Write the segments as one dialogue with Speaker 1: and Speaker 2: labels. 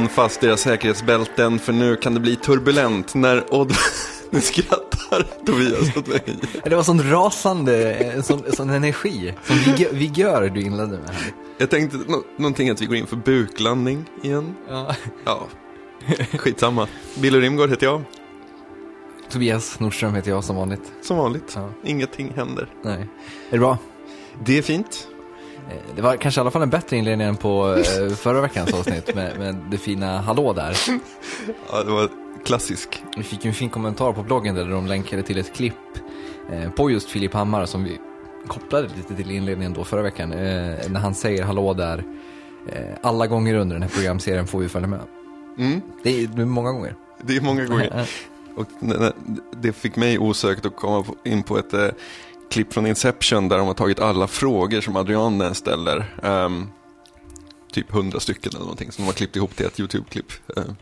Speaker 1: spänn fast era säkerhetsbälten för nu kan det bli turbulent när Odd... Nu skrattar Tobias åt mig.
Speaker 2: Det var sån rasande, sån, sån energi, sån vigö- vigör du inledde med här.
Speaker 1: Jag tänkte nå- någonting att vi går in för buklandning igen.
Speaker 2: Ja.
Speaker 1: Ja, skitsamma. Billy Rimgård heter jag,
Speaker 2: Tobias Nordström heter jag som vanligt.
Speaker 1: som vanligt.
Speaker 2: Ja.
Speaker 1: Ingenting händer.
Speaker 2: Nej. Är det bra?
Speaker 1: Det är fint.
Speaker 2: Eh, Det var kanske i alla fall en bättre inledning än på eh, förra veckans avsnitt med, med det fina hallå där.
Speaker 1: Ja, det var klassisk.
Speaker 2: Vi fick ju en fin kommentar på bloggen där de länkade till ett klipp eh, på just Filip Hammar som vi kopplade lite till inledningen då förra veckan. När han säger hallå där alla gånger under den här programserien får vi följa med.
Speaker 1: Mm,
Speaker 2: Det är, många gånger.
Speaker 1: det är många gånger. Och det fick mig osökt att komma in på ett klipp från Inception där de har tagit alla frågor som Adrian ställer. Ehm, typ hundra stycken eller någonting som de har klippt ihop till ett YouTube-klipp. Ehm,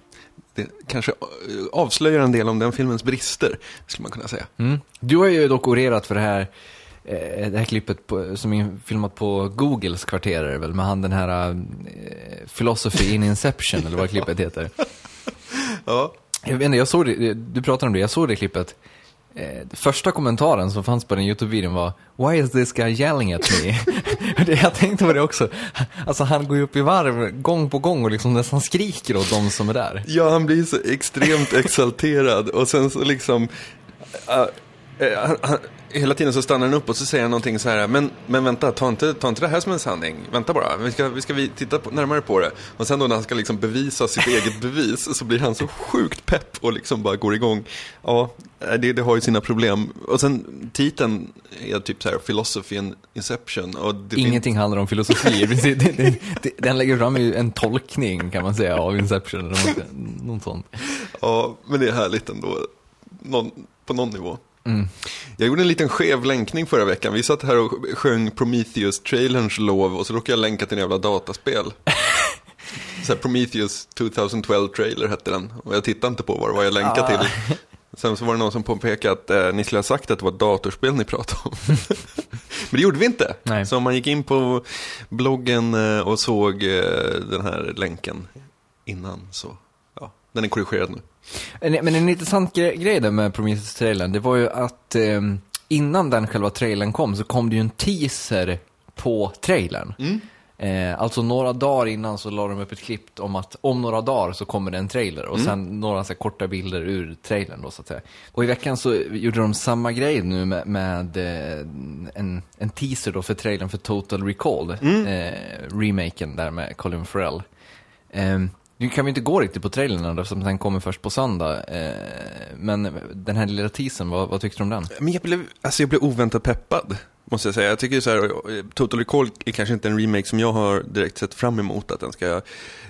Speaker 1: det kanske eh, avslöjar en del om den filmens brister, skulle man kunna säga.
Speaker 2: Mm. Du har ju dock orerat för det här, eh, det här klippet på, som är filmat på Googles kvarter är det väl, med han den här eh, Philosophy in Inception, eller vad klippet heter.
Speaker 1: Ja,
Speaker 2: Jag vet inte, jag såg det, du pratar om det, jag såg det klippet. Eh, första kommentaren som fanns på den YouTube-videon var Why is this guy yelling at me? Jag tänkte på det också. Alltså han går ju upp i varv gång på gång och liksom nästan skriker åt de som är där.
Speaker 1: Ja, han blir så extremt exalterad och sen så liksom... uh, han, han, hela tiden så stannar han upp och så säger han någonting så här, men, men vänta, ta inte, ta inte det här som en sanning. Vänta bara, vi ska, vi ska vi titta på, närmare på det. Och sen då när han ska liksom bevisa sitt eget bevis så blir han så sjukt pepp och liksom bara går igång. Ja, det, det har ju sina problem. Och sen titeln är typ så här, Philosophy and Inception. Och
Speaker 2: Ingenting handlar om filosofi. Det- det- det- Den lägger fram en tolkning kan man säga av Inception eller något, något sånt.
Speaker 1: Ja, men det är härligt ändå. Någon, på någon nivå.
Speaker 2: Mm.
Speaker 1: Jag gjorde en liten skev länkning förra veckan. Vi satt här och sjöng Prometheus-trailerns lov och så råkade jag länka till en jävla dataspel. så Prometheus 2012 trailer hette den. Och jag tittade inte på vad det var jag länkade
Speaker 2: Ah.
Speaker 1: till. Sen så var det någon som påpekade att eh, ni skulle ha sagt att det var datorspel ni pratade om. Men det gjorde vi inte.
Speaker 2: Nej.
Speaker 1: Så om man gick in på bloggen eh, och såg eh, den här länken innan så, ja, den är korrigerad nu.
Speaker 2: En- Men en intressant gre- grej där med Prometheus-trailern, det var ju att eh, innan den själva trailern kom så kom det ju en teaser på trailern. Eh, alltså några dagar innan så la de upp ett klipp om att om några dagar så kommer det en trailer och sen några så här, korta bilder ur trailern då så att säga. Och i veckan så gjorde de samma grej nu med, med eh, en, en teaser då för trailern för Total Recall, eh, remaken där med Colin Farrell. Nu kan vi inte gå riktigt på trailern eftersom den kommer först på söndag. Eh, men den här lilla teasern, vad, vad tyckte du om den?
Speaker 1: Men jag blev, alltså jag blev oväntat peppad, måste jag säga. Jag tycker så här, Total Recall är kanske inte en remake som jag har direkt sett fram emot att den ska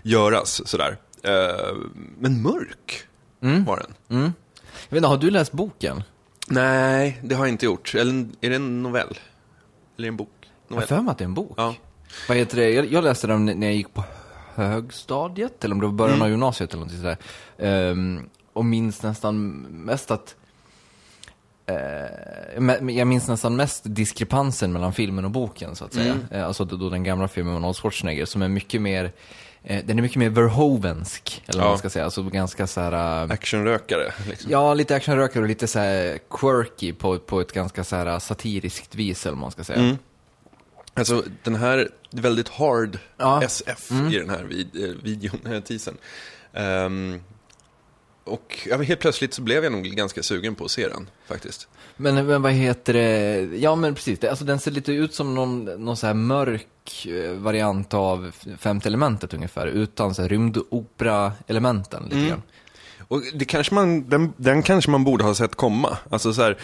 Speaker 1: göras sådär. Eh, men mörk var den.
Speaker 2: Mm. Jag vet inte, har du läst boken?
Speaker 1: Nej, det har jag inte gjort. Eller är det en novell? Eller en bok?
Speaker 2: Jag har
Speaker 1: Novell.
Speaker 2: för mig att det är en bok.
Speaker 1: Ja.
Speaker 2: Vad heter det? Jag, jag läste den när jag gick på högstadiet, eller om det var början av gymnasiet eller något sådär. Ehm, och minns nästan mest att Eh, jag minns nästan mest diskrepansen mellan filmen och boken, så att säga. Eh, alltså då, den gamla filmen med Arnold Schwarzenegger, som är mycket mer, eh, den är mycket mer Verhovensk, eller vad
Speaker 1: Ja.
Speaker 2: man ska säga. Alltså ganska så här...
Speaker 1: Actionrökare, liksom.
Speaker 2: Ja, lite actionrökare och lite så här quirky på, på ett ganska så här satiriskt vis, eller vad man ska säga.
Speaker 1: Mm. Alltså den här, väldigt hard
Speaker 2: Ja. Mm.
Speaker 1: SF i den här vid, eh, videon, den här teasern. Ehm, och ja, helt plötsligt så blev jag nog ganska sugen på att se den, faktiskt.
Speaker 2: Men, men vad heter det? Ja, men precis. Alltså, den ser lite ut som någon, någon så här mörk eh, variant av Femte elementet ungefär, utan så här rymdopera-elementen lite
Speaker 1: Mm.
Speaker 2: grann.
Speaker 1: Och det kanske man, den, den kanske man borde ha sett komma. Alltså så här,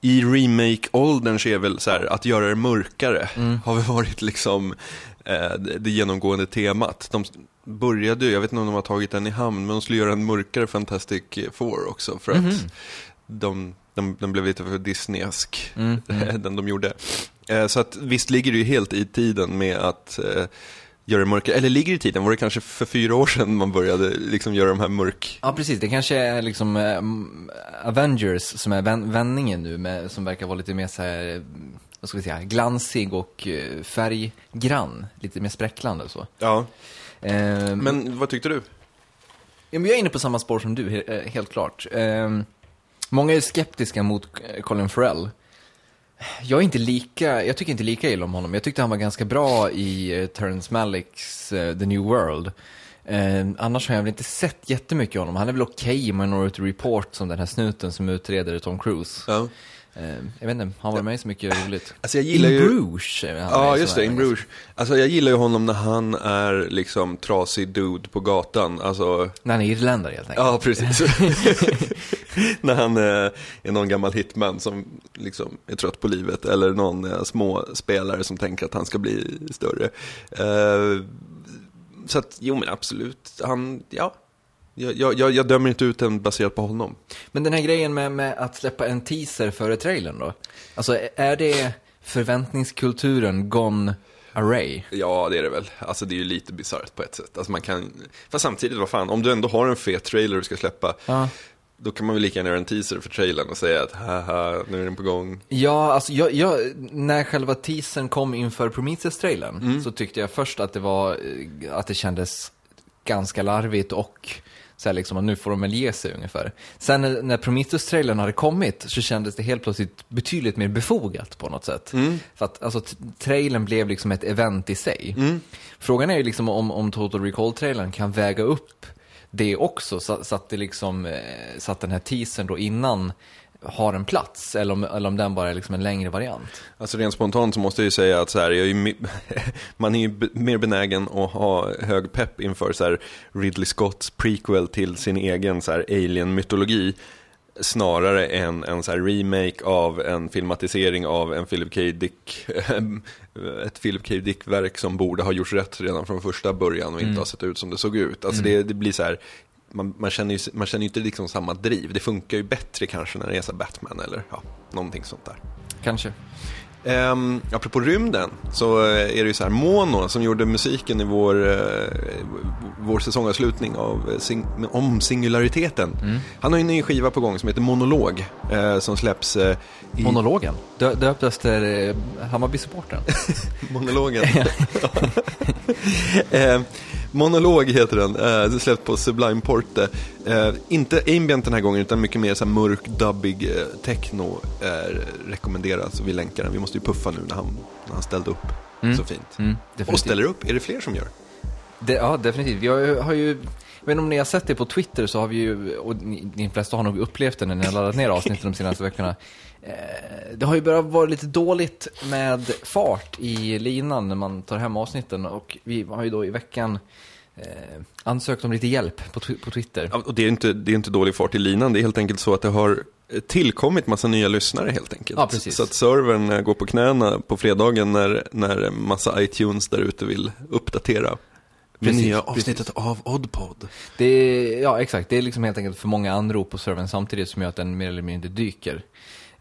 Speaker 1: i remake-åldern så är väl så här, att göra det mörkare har väl varit liksom eh, det, genomgående temat. De började ju, jag vet inte om de har tagit den i hamn, men de skulle göra en mörkare Fantastic Four också för att de, de, de blev lite för Disneyesk, den de gjorde. Eh, så att visst ligger det ju helt i tiden med att eh, göra det mörkare, eller ligger i tiden, var det kanske för fyra år sedan man började liksom göra de här mörk...
Speaker 2: Ja, precis. Det kanske är liksom mm, Avengers som är vän- vändningen nu, med, som verkar vara lite mer så här, vad ska vi säga, glansig och eh, färggrann. Lite mer spräcklande och så.
Speaker 1: Ja.
Speaker 2: Eh,
Speaker 1: Men vad tyckte du?
Speaker 2: Ja, men jag är inne på samma spår som du, eh, helt klart. Ehm, många är skeptiska mot Colin Farrell. Jag är inte lika, jag tycker inte lika illa om honom. Jag tyckte han var ganska bra i uh, Terrence Malicks eh, The New World. Ehm, annars har jag väl inte sett jättemycket av honom. Han är väl okej i Minority Report som den här snuten som utreder Tom Cruise.
Speaker 1: Ja.
Speaker 2: Ehm, jag vet inte, han var med i så mycket roligt.
Speaker 1: Alltså jag gillar
Speaker 2: In
Speaker 1: ju...
Speaker 2: Bruges
Speaker 1: Ja, just det, In Bruges. Alltså jag gillar ju honom när han är liksom trasig dude på gatan. Alltså,
Speaker 2: När han är irländare helt enkelt.
Speaker 1: ja precis. när han eh, är någon gammal hitman som liksom är trött på livet. Eller någon eh, små spelare som tänker att han ska bli större. Eh, så att, jo men absolut. Han, ja. Jag, jag, jag, dömer inte ut den baserat på honom.
Speaker 2: Men den här grejen med, med att släppa en teaser före trailern då? Alltså är det förväntningskulturen gone array?
Speaker 1: Ja, det är det väl. Alltså det är ju lite bisarrt på ett sätt. Alltså man kan, fast samtidigt, vad fan, om du ändå har en fet trailer du ska släppa,
Speaker 2: Ja.
Speaker 1: då kan man väl lika gärna göra en teaser för trailern och säga att haha, nu är den på gång.
Speaker 2: Ja, alltså jag, jag, när själva teasern kom inför Prometheus-trailern så tyckte jag först att det var, eh, att det kändes ganska larvigt och så här liksom nu får de väl ge sig ungefär. Sen när, när Prometheus-trailern hade kommit så kändes det helt plötsligt betydligt mer befogat på något sätt. För att alltså trailern blev liksom ett event i sig. Frågan är ju liksom om, om Total Recall-trailern kan väga upp det också så, så att det liksom, eh, så att den här teasern då innan har en plats eller om, eller om den bara är liksom en längre variant.
Speaker 1: Alltså rent spontant så måste jag ju säga att så här, jag är man är ju mer benägen att ha hög pepp inför så här Ridley Scotts prequel till sin egen så här alien-mytologi snarare än en så här remake av en filmatisering av en Philip K. Dick, ett Philip K. Dick-verk som borde ha gjorts rätt redan från första början och inte har sett ut som det såg ut. Alltså det, det blir så här, man, man, känner ju, man känner ju inte liksom samma driv. Det funkar ju bättre kanske när det är så Batman eller ja, någonting sånt där.
Speaker 2: Kanske.
Speaker 1: Um, apropå rymden så eh, är det ju så här Mono som gjorde musiken i vår, uh, vår säsongavslutning av, eh, sing om singulariteten. Han har ju en ny skiva på gång som heter Monolog eh, som släpps eh, i
Speaker 2: Monologen, Dö, döpt efter eh, Hammarby-supporten.
Speaker 1: monologen. eh, monolog heter den, det släpps på Sublime Porte. Eh, inte ambient den här gången utan mycket mer så här mörk, dubbig techno rekommenderas och vi länkar den. Vi måste ju puffa nu när han, när han ställde upp så fint.
Speaker 2: Mm,
Speaker 1: och ställer upp, är det fler som gör?
Speaker 2: Det, ja, definitivt. Vi har ju, har ju, jag vet inte om ni har sett det på Twitter så har vi ju, och ni, ni flesta har nog upplevt det när ni har laddat ner avsnitten de senaste veckorna. Eh, det har ju börjat vara lite dåligt med fart i linan när man tar hem avsnitten och vi har ju då i veckan eh, ansökt om lite hjälp på, på Twitter.
Speaker 1: Ja, och det är inte, det är inte dålig fart i linan, det är helt enkelt så att det har tillkommit massa nya lyssnare helt enkelt.
Speaker 2: Ja, precis.
Speaker 1: Så att servern eh, går på knäna på fredagen när, när massa iTunes där ute vill uppdatera. Med
Speaker 2: Precis,
Speaker 1: nya
Speaker 2: precis.
Speaker 1: avsnittet av Oddpod.
Speaker 2: Det är, ja, exakt. Det är liksom helt enkelt för många anrop på servern samtidigt som gör att den mer eller mindre dyker.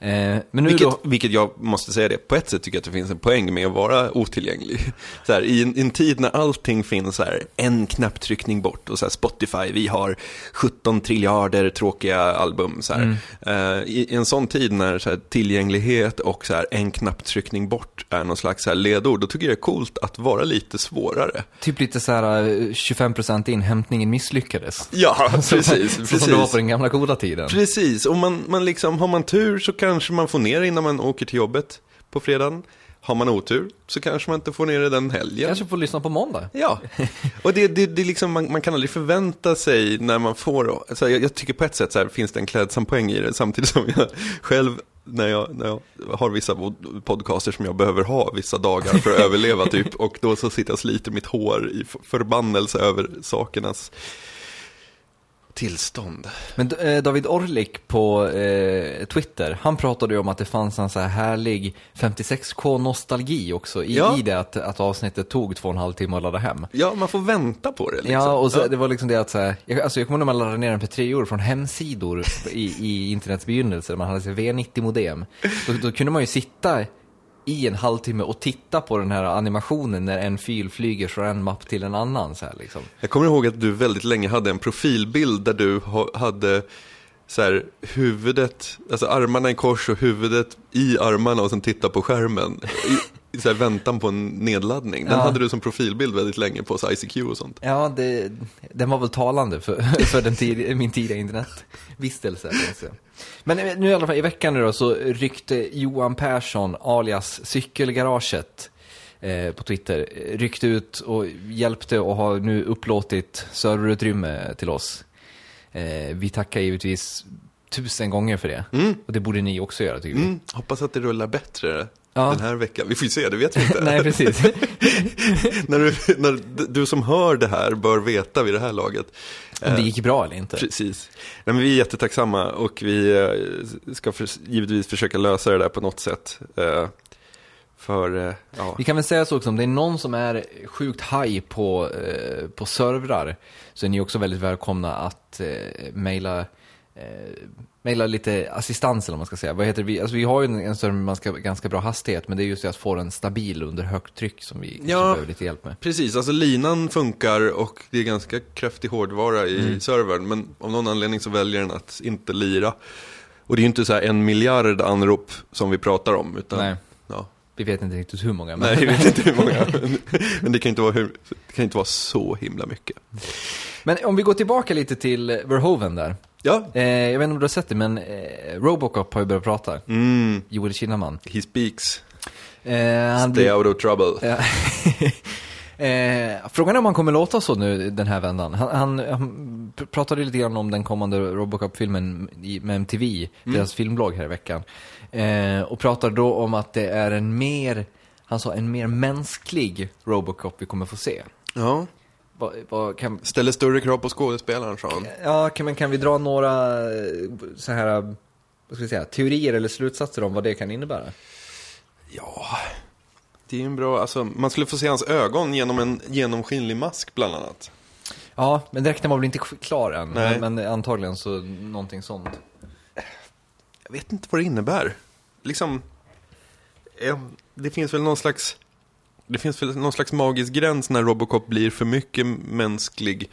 Speaker 2: Eh, men nu
Speaker 1: Vilket,
Speaker 2: då...
Speaker 1: vilket jag måste säga det, på ett sätt tycker jag att det finns en poäng med att vara otillgänglig. Så här, i, en, I en tid när allting finns så här, en knapptryckning bort och så här, Spotify, vi har 17 triljarder tråkiga album. Så här. Eh, i, I en sån tid när så här, tillgänglighet och så här, en knapptryckning bort är någon slags så här, ledord, då tycker jag det är coolt att vara lite svårare.
Speaker 2: Typ lite så här eh, 25% in, hämtningen misslyckades.
Speaker 1: Ja, precis.
Speaker 2: Så
Speaker 1: precis.
Speaker 2: som det var på den gamla goda tiden.
Speaker 1: Precis, och man, man liksom, har man tur så kanske man får ner innan man åker till jobbet på fredagen. Har man otur så kanske man inte får ner det den helgen.
Speaker 2: Kanske får lyssna på måndag.
Speaker 1: Ja, och det, det, det liksom, man, man kan aldrig förvänta sig när man får, alltså jag, jag tycker på ett sätt så här, finns det en klädsam poäng i det, samtidigt som jag själv, när jag, när jag har vissa pod- podcaster som jag behöver ha vissa dagar för att överleva typ, och då så sitter jag och sliter mitt hår i förbannelse över sakernas tillstånd.
Speaker 2: Men eh, David Orlik på eh, Twitter, han pratade ju om att det fanns en så här härlig 56k-nostalgi också i,
Speaker 1: Ja.
Speaker 2: i det att, att avsnittet tog två och en halv timme att ladda hem.
Speaker 1: Ja, man får vänta på det liksom.
Speaker 2: Ja, och så, det var liksom det att så här, jag, alltså jag kommer ihåg när man laddade ner en MP3-or från hemsidor i, i internets begynnelse, man hade så V90-modem. Då, då kunde man ju sitta i en halvtimme och titta på den här animationen när en fil flyger från en mapp till en annan så här liksom.
Speaker 1: Jag kommer ihåg att du väldigt länge hade en profilbild där du hade så här, huvudet, alltså armarna i kors och huvudet i armarna och sen titta på skärmen. Så här väntan på en nedladdning. Den
Speaker 2: Ja.
Speaker 1: hade du som profilbild väldigt länge på så ICQ och sånt.
Speaker 2: Ja, det, den var väl talande för, för den tid, min tidiga internetvistelse. Men eh, nu i alla fall, i veckan nu då, så ryckte Johan Persson, alias Cykelgaraget, eh, på Twitter, ryckte ut och hjälpte och har nu upplåtit serverutrymme till oss. Eh, vi tackar givetvis tusen gånger för det. Och det borde ni också göra, tycker vi.
Speaker 1: Mm, hoppas att det rullar bättre
Speaker 2: Ja.
Speaker 1: den här veckan. Vi får ju se, det vet vi inte.
Speaker 2: Nej, precis.
Speaker 1: när, du, när du som hör det här bör veta vid det här laget.
Speaker 2: Om det gick bra eller inte.
Speaker 1: Precis. Nej, men vi är jättetacksamma och vi eh, ska för, givetvis försöka lösa det där på något sätt. Eh, För, eh, ja.
Speaker 2: Vi kan väl säga så också, om det är någon som är sjukt haj på, eh, på servrar så är ni också väldigt välkomna att eh, mejla eh, mejla lite assistans eller vad man ska säga. Vad heter? Vi, alltså, vi har ju en, en server med ganska, ganska bra hastighet, men det är just det att få den stabil under högt tryck som vi
Speaker 1: Ja.
Speaker 2: behöver lite hjälp med.
Speaker 1: Precis, alltså linan funkar och det är ganska kraftig hårdvara i
Speaker 2: Mm.
Speaker 1: servern. Men av någon anledning så väljer den att inte lira. Och det är ju inte så här en miljard anrop som vi pratar om. Utan,
Speaker 2: Nej.
Speaker 1: Ja.
Speaker 2: Vi vet inte riktigt hur många, men
Speaker 1: Nej, jag vet inte hur många. Men det kan inte vara, hur, det kan inte vara så himla mycket.
Speaker 2: Men om vi går tillbaka lite till Verhoeven där.
Speaker 1: Ja,
Speaker 2: Eh, jag vet inte om du har sett det, men eh, Robocop har ju börjat prata.
Speaker 1: mm,
Speaker 2: Joel Kinnaman.
Speaker 1: he speaks.
Speaker 2: Eh, han
Speaker 1: Stay
Speaker 2: blir-
Speaker 1: out of trouble.
Speaker 2: Eh, frågan är om han kommer låta så nu den här vändan. Han, han, han pr- pratade lite grann om den kommande Robocop-filmen med MTV, deras filmblogg här i veckan. Eh, och pratade då om att det är en mer, han sa en mer mänsklig Robocop vi kommer få se.
Speaker 1: Ja,
Speaker 2: Vad, vad kan,
Speaker 1: ställer större krav på skådespelaren, sa han.
Speaker 2: ja, men kan vi dra några eh, så här, vad ska vi säga, teorier eller slutsatser om vad det kan innebära?
Speaker 1: Ja, det är en bra, alltså man skulle få se hans ögon genom en genomskinlig mask bland annat.
Speaker 2: Ja, men räknar man väl inte klar än,
Speaker 1: Nej.
Speaker 2: men, men antagligen så någonting sånt.
Speaker 1: Jag vet inte vad det innebär. Liksom, eh, det finns väl någon slags, det finns väl någon slags magisk gräns när Robocop blir för mycket mänsklig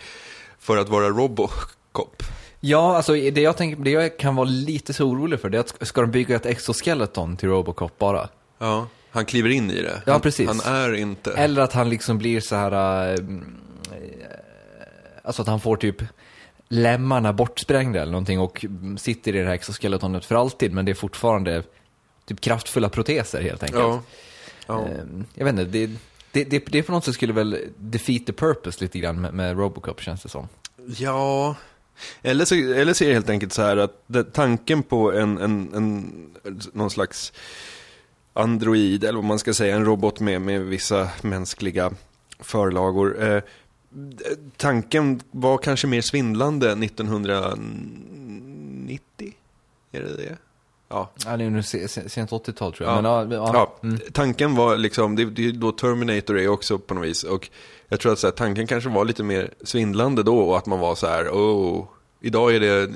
Speaker 1: för att vara Robocop.
Speaker 2: Ja, alltså det jag, tänker, det jag kan vara lite så orolig för det är att ska de bygga ett exoskeleton till Robocop bara?
Speaker 1: Ja, han kliver in i det.
Speaker 2: Ja,
Speaker 1: han,
Speaker 2: precis.
Speaker 1: Han är inte...
Speaker 2: Eller att han liksom blir så här, äh, alltså att han får typ lemmarna bortsprängda eller någonting och sitter i det här exoskeletonet för alltid, men det är fortfarande typ kraftfulla proteser helt enkelt.
Speaker 1: Ja. Ja.
Speaker 2: Ehm, Jag vet inte, det, det, det, det på något sätt skulle väl defeat the purpose lite grann med, med Robocop känns det som.
Speaker 1: Ja, eller så, eller så är det helt enkelt så här att det, tanken på en, en, en, någon slags android, eller vad man ska säga, en robot med, med vissa mänskliga förlagor. Eh, tanken var kanske mer svindlande 1990? Är det det? Ja.
Speaker 2: Ja, det är nu se- se- sent 80-tal tror jag.
Speaker 1: Ja.
Speaker 2: Men, ja, ja, mm.
Speaker 1: tanken var liksom, det, det är då Terminator är också på något vis. Och jag tror att här, tanken kanske var lite mer svindlande då och att man var så här, oh, idag är det eh,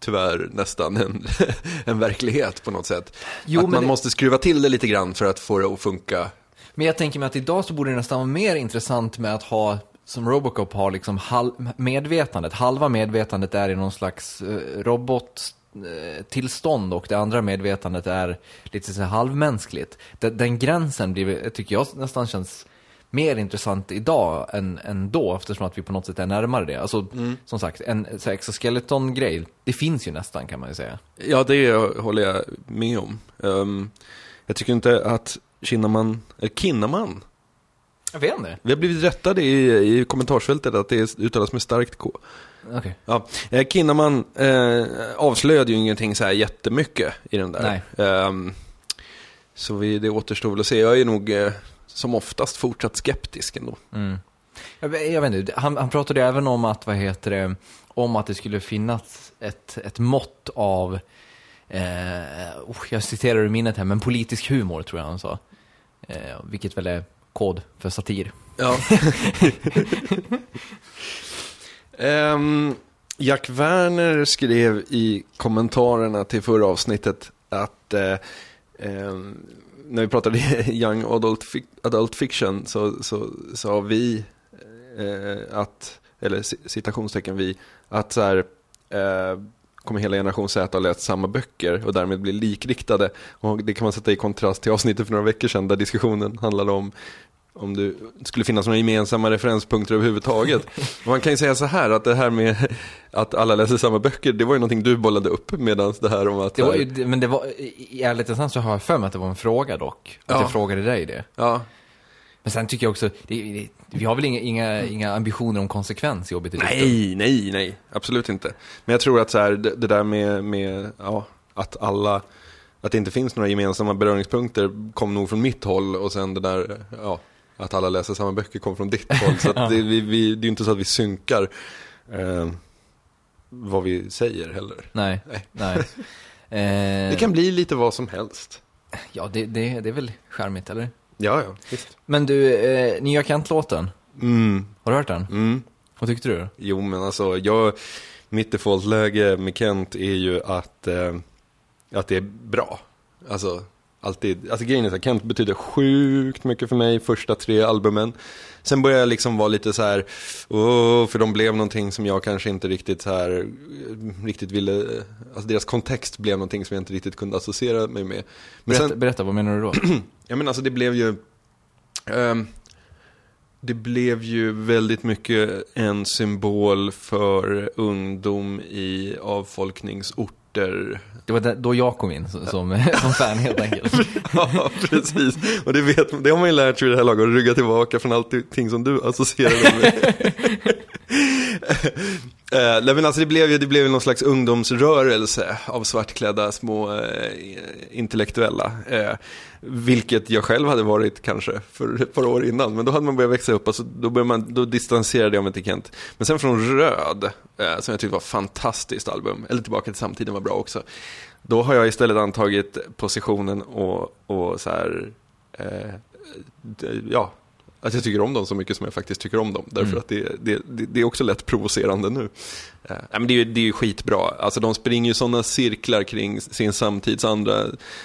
Speaker 1: tyvärr nästan en, en verklighet på något sätt.
Speaker 2: Jo,
Speaker 1: att man
Speaker 2: det-
Speaker 1: måste skruva till det lite grann för att få det att funka.
Speaker 2: Men jag tänker mig att idag så borde det nästan vara mer intressant med att ha, som Robocop har, liksom halv, medvetandet. Halva medvetandet är i någon slags eh, robottillstånd och det andra medvetandet är lite så halvmänskligt. Den, den gränsen blir, tycker jag nästan känns mer intressant idag än, än då eftersom att vi på något sätt är närmare det. Alltså, som sagt, en exoskeleton-grej, det finns ju nästan kan man ju säga.
Speaker 1: Ja, det håller jag med om. Ehm, jag tycker inte att Kinnaman, eller Kinnaman,
Speaker 2: Jag vet inte.
Speaker 1: vi har blivit rättade i, i kommentarsfältet att det uttalas med starkt K.
Speaker 2: Okej.
Speaker 1: Ja, eh, Kinnaman eh, avslöjade ju ingenting så här jättemycket i den där. Ehm, så vi, det återstår väl att se. Jag är nog eh, som oftast fortsatt skeptisk ändå.
Speaker 2: Mm. Jag, jag vet inte, han, han pratade även om att, vad heter det, om att det skulle finnas ett, ett mått av, eh, oh, jag citerar ur minnet här, men politisk humor tror jag han sa. Eh, vilket väl är kod för satir.
Speaker 1: Ja. Um, Jack Werner skrev i kommentarerna till förra avsnittet att uh, um, när vi pratade young adult, adult fiction så sa så, sa vi uh, att, eller citationstecken vi, att så här, uh, kommer hela generation Z att ha läst samma böcker och därmed bli likriktade. Och det kan man sätta i kontrast till avsnittet för några veckor sedan där diskussionen handlade om om det skulle finnas några gemensamma referenspunkter överhuvudtaget. Man kan ju säga så här att det här med att alla läser samma böcker, det var ju någonting du bollade upp medan det här om att...
Speaker 2: Det var ju, men det var, i ärlighetens så har jag för mig att det var en fråga dock. Att
Speaker 1: Ja.
Speaker 2: jag frågade dig det.
Speaker 1: Ja,
Speaker 2: Men sen tycker jag också, det, det, vi har väl inga, inga, inga ambitioner om konsekvens i obit
Speaker 1: nej, nej, nej, absolut inte. Men jag tror att så här, det, det där med, med ja, att alla, att det inte finns några gemensamma beröringspunkter kom nog från mitt håll och sen det där, ja, att alla läser samma böcker kom från ditt håll. Så det, vi, vi, det är ju inte så att vi synkar eh, vad vi säger heller.
Speaker 2: Nej,
Speaker 1: Nej.
Speaker 2: nej. Eh,
Speaker 1: Det kan bli lite vad som helst.
Speaker 2: Ja, det, det, det är väl charmigt, eller?
Speaker 1: Ja, ja, visst.
Speaker 2: Men du, eh, nya Kent-låten,
Speaker 1: Mm,
Speaker 2: har du hört den?
Speaker 1: mm.
Speaker 2: Vad tyckte du?
Speaker 1: Jo, men alltså, jag, mitt defaultläge med Kent är ju att, eh, att det är bra. Alltså, alltid. Alltså grejen är så här, Kent betyder sjukt mycket för mig, första tre albumen. Sen började jag liksom vara lite så här, åh, för de blev någonting som jag kanske inte riktigt så här, eh, riktigt ville, alltså deras kontext blev någonting som jag inte riktigt kunde associera mig med. Men
Speaker 2: Berätta,
Speaker 1: sen,
Speaker 2: berätta vad menar du då?
Speaker 1: Ja men alltså det blev ju ehm, Det blev ju väldigt mycket en symbol för ungdom i avfolkningsorter.
Speaker 2: Det var där- då jag kom in som, som, som fan helt enkelt.
Speaker 1: ja, precis. Och det, vet, det har man ju lärt sig i det här laget, att rygga tillbaka från allting som du associerar med. Eh, nej, men alltså det blev ju det blev någon slags ungdomsrörelse av svartklädda små eh, intellektuella. Eh, vilket jag själv hade varit kanske för ett par år innan. Men då hade man börjat växa upp, alltså, då, började man, då distanserade jag mig till Kent. Men sen från Röd, eh, som jag tyckte var fantastiskt album, eller Tillbaka till samtiden var bra också. Då har jag istället antagit positionen och, och så här, eh, ja, att jag tycker om dem så mycket som jag faktiskt tycker om dem. Därför
Speaker 2: Mm.
Speaker 1: att det, det, det, det är också lätt provocerande nu. Eh, men det, är ju, det är ju skitbra. Alltså de springer ju sådana cirklar kring sin samtids andra.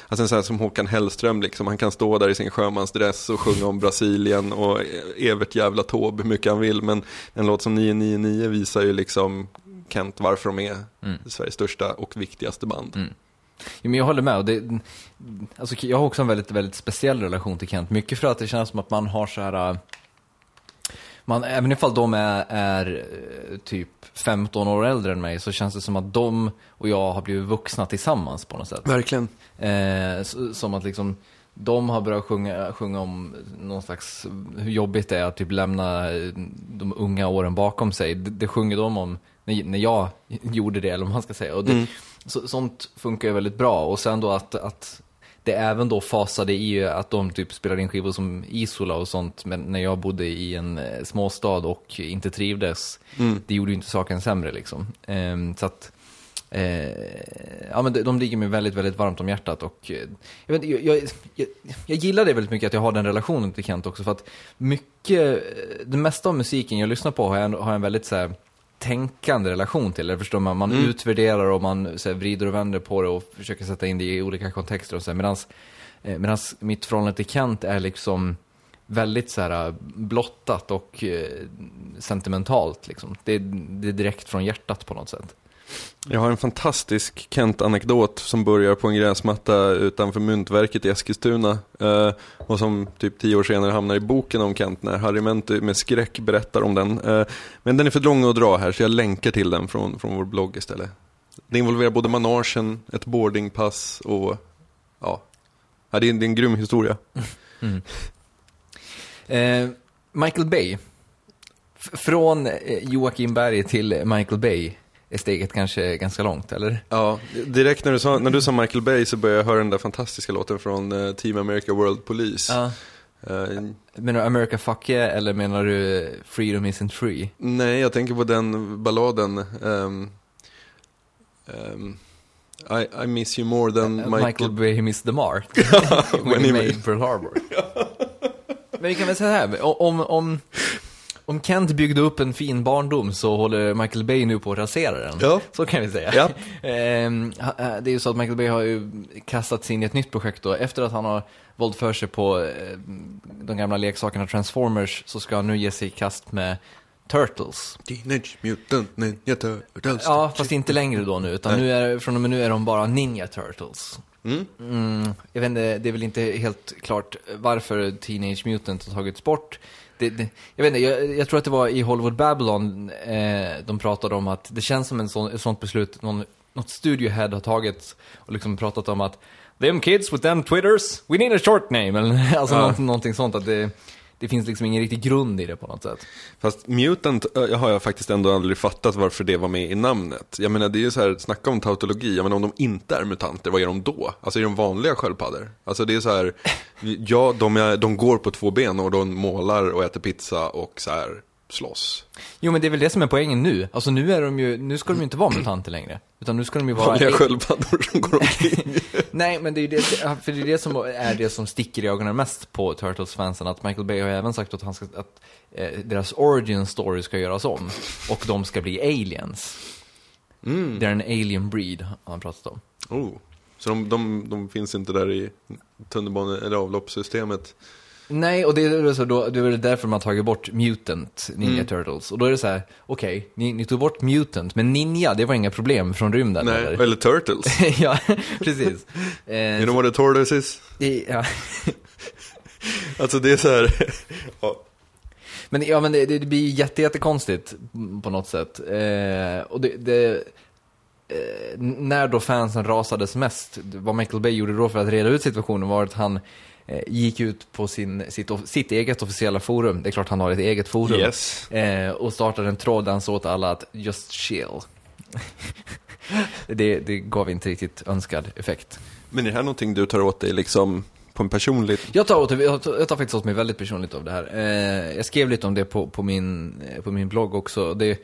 Speaker 1: Alltså en sån här som Håkan Hellström, liksom. han kan stå där i sin sjömansdress och sjunga om Brasilien och Evert jävla Taube hur mycket han vill. Men en låt som 999 visar ju liksom Kent varför de är
Speaker 2: Mm.
Speaker 1: Sveriges största och viktigaste band.
Speaker 2: Mm. Jo, men jag håller med. Och det, alltså, jag har också en väldigt, väldigt speciell relation till Kent. Mycket för att det känns som att man har så här... äh, Man, även ifall de är, är äh, typ 15 år äldre än mig så känns det som att de och jag har blivit vuxna tillsammans på något sätt.
Speaker 1: Verkligen.
Speaker 2: Eh, så- som att liksom de har börjat sjunga, sjunga om någon slags, hur jobbigt det är att typ lämna eh, de unga åren bakom sig. Det, det sjunger de om när, när jag gjorde det, eller vad man ska säga. Och det,
Speaker 1: Mm.
Speaker 2: Så, sånt funkar ju väldigt bra. Och sen då att, att det även då fasade i att de typ spelade in skivor som Isola och sånt, men när jag bodde i en eh, småstad och inte trivdes,
Speaker 1: Mm.
Speaker 2: det gjorde ju inte saken sämre liksom. Ehm, så att, eh, ja men de, de ligger mig väldigt, väldigt varmt om hjärtat och eh, jag, vet, jag, jag, jag, gillar det väldigt mycket att jag har den relationen till Kent också för att mycket, eh, det mesta av musiken jag lyssnar på har jag, har en väldigt så här, tänkande relation till. Eller förstår man, man
Speaker 1: Mm.
Speaker 2: utvärderar och man så här, vrider och vänder på det och försöker sätta in det i olika kontexter och så här. Medans, eh, medans mitt förhållande till Kent är liksom väldigt så här blottat och eh, sentimentalt liksom. Det, det är direkt från hjärtat på något sätt.
Speaker 1: Jag har en fantastisk Kent-anekdot som börjar på en gräsmatta utanför Myntverket i Eskilstuna. Eh, och som typ tio år senare hamnar i boken om Kent när Harry Menti med skräck berättar om den. Eh, men den är för lång att dra här så jag länkar till den från, från vår blogg istället. Det involverar både managen, ett boardingpass och ja, det, är, det är en grym historia.
Speaker 2: Mm. Eh, Michael Bay. F- från eh, Joakim Berg till Michael Bay är steget kanske ganska långt, eller?
Speaker 1: Ja, direkt när du sa, när du sa Michael Bay så började jag höra den där fantastiska låten från eh, Team America World Police.
Speaker 2: Ja.
Speaker 1: Eh,
Speaker 2: Menar du America Fuck Yeah, eller menar du Freedom Isn't Free?
Speaker 1: Nej, jag tänker på den balladen. ehm, ehm, I, I miss you more than
Speaker 2: Eh,
Speaker 1: Michael...
Speaker 2: Michael Bay Miss the Mark.
Speaker 1: when
Speaker 2: When
Speaker 1: he
Speaker 2: he
Speaker 1: made
Speaker 2: Pearl Harbor. Men vi kan väl säga här, om, om, om Kent byggde upp en fin barndom så håller Michael Bay nu på att rasera den.
Speaker 1: Ja.
Speaker 2: Så kan vi säga.
Speaker 1: Ja.
Speaker 2: Ehm, eh, det är ju så att Michael Bay har ju kastat sig in i ett nytt projekt då. Efter att han har våld för sig på eh, de gamla leksakerna Transformers så ska han nu ge sig i kast med Turtles.
Speaker 1: Teenage Mutant Ninja Turtles.
Speaker 2: Ja, fast inte längre då nu, utan
Speaker 1: Nej.
Speaker 2: nu är, från och med nu är de bara Ninja Turtles.
Speaker 1: Mm.
Speaker 2: Mm, jag vet inte, det är väl inte helt klart varför Teenage Mutant har tagits bort. Det, det, jag vet inte, jag, jag tror att det var i Hollywood Babylon eh, de pratade om att det känns som en sån, ett sånt beslut någon, något studiohead har tagit och liksom pratat om att Them kids with them twitters, we need a short name. Eller, alltså
Speaker 1: Ja.
Speaker 2: någonting, någonting sånt, att det, det finns liksom ingen riktig grund i det på något sätt.
Speaker 1: Fast Mutant jag har jag faktiskt ändå aldrig fattat varför det var med i namnet. Jag menar det är ju så här, snacka om tautologi, jag menar om de inte är mutanter, vad är de då? Alltså är de vanliga sköldpaddor? Alltså det är så här, ja de, är, de går på två ben och de målar och äter pizza och så här slåss.
Speaker 2: Jo men det är väl det som är poängen nu. Alltså nu är de ju, nu ska de ju inte vara mutanter längre. Utan nu ska de ju vara...
Speaker 1: Vanliga sköldpaddor som går omkring.
Speaker 2: Nej, men det är ju det, för det är det som är det som sticker i ögonen mest på Turtles-fansen, att Michael Bay har även sagt att, han ska, att eh, deras origin story ska göras om, och de ska bli aliens.
Speaker 1: Mm.
Speaker 2: Det är en alien breed, han pratat om.
Speaker 1: Oh. Så de, de, de finns inte där i tunnelbane eller avloppssystemet.
Speaker 2: Nej, och det är, så då, det är därför man tagit bort Mutant Ninja
Speaker 1: Mm.
Speaker 2: Turtles. Och då är det så här, okej, ni, ni tog bort Mutant, men Ninja, det var inga problem från rymden,
Speaker 1: Nej,
Speaker 2: eller?
Speaker 1: eller Turtles.
Speaker 2: ja, precis. Eh,
Speaker 1: You know what a tortoise is?
Speaker 2: det- ja.
Speaker 1: Alltså det är så här, ja.
Speaker 2: Men, ja, men det, det blir jätte, jättekonstigt på något sätt. Eh, och det, det, eh, när då fansen rasades mest, vad Michael Bay gjorde då för att reda ut situationen var att han eh, gick ut på sin, sitt, sitt eget officiella forum, det är klart han har ett eget forum,
Speaker 1: Yes.
Speaker 2: eh, och startade en tråd där han sa åt alla att just chill. det, det gav inte riktigt önskad effekt.
Speaker 1: Men är det här någonting du tar åt dig liksom på en personlig...
Speaker 2: Jag tar, åt, jag tar, jag tar faktiskt åt mig väldigt personligt av det här. Eh, jag skrev lite om det på, på, min, eh, på min blogg också. Det,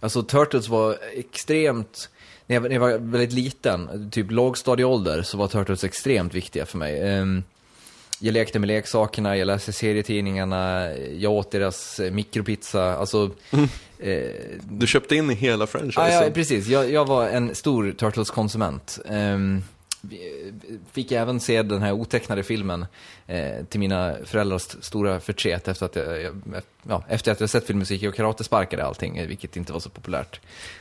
Speaker 2: alltså Turtles var extremt, när jag, när jag var väldigt liten, typ lågstadieålder, så var Turtles extremt viktiga för mig. Eh, jag lekte med leksakerna, jag läste serietidningarna, jag åt deras eh, mikropizza, alltså... Eh,
Speaker 1: Du köpte in i hela franchisen.
Speaker 2: Ja, ja, precis. Jag, jag var en stor Turtles-konsument. Ehm, vi- fick även se den här otecknade filmen eh, till mina föräldrars stora förtret efter att jag, jag, ja, efter att jag sett filmen så gick jag och karatesparkade allting, eh, vilket inte var så populärt.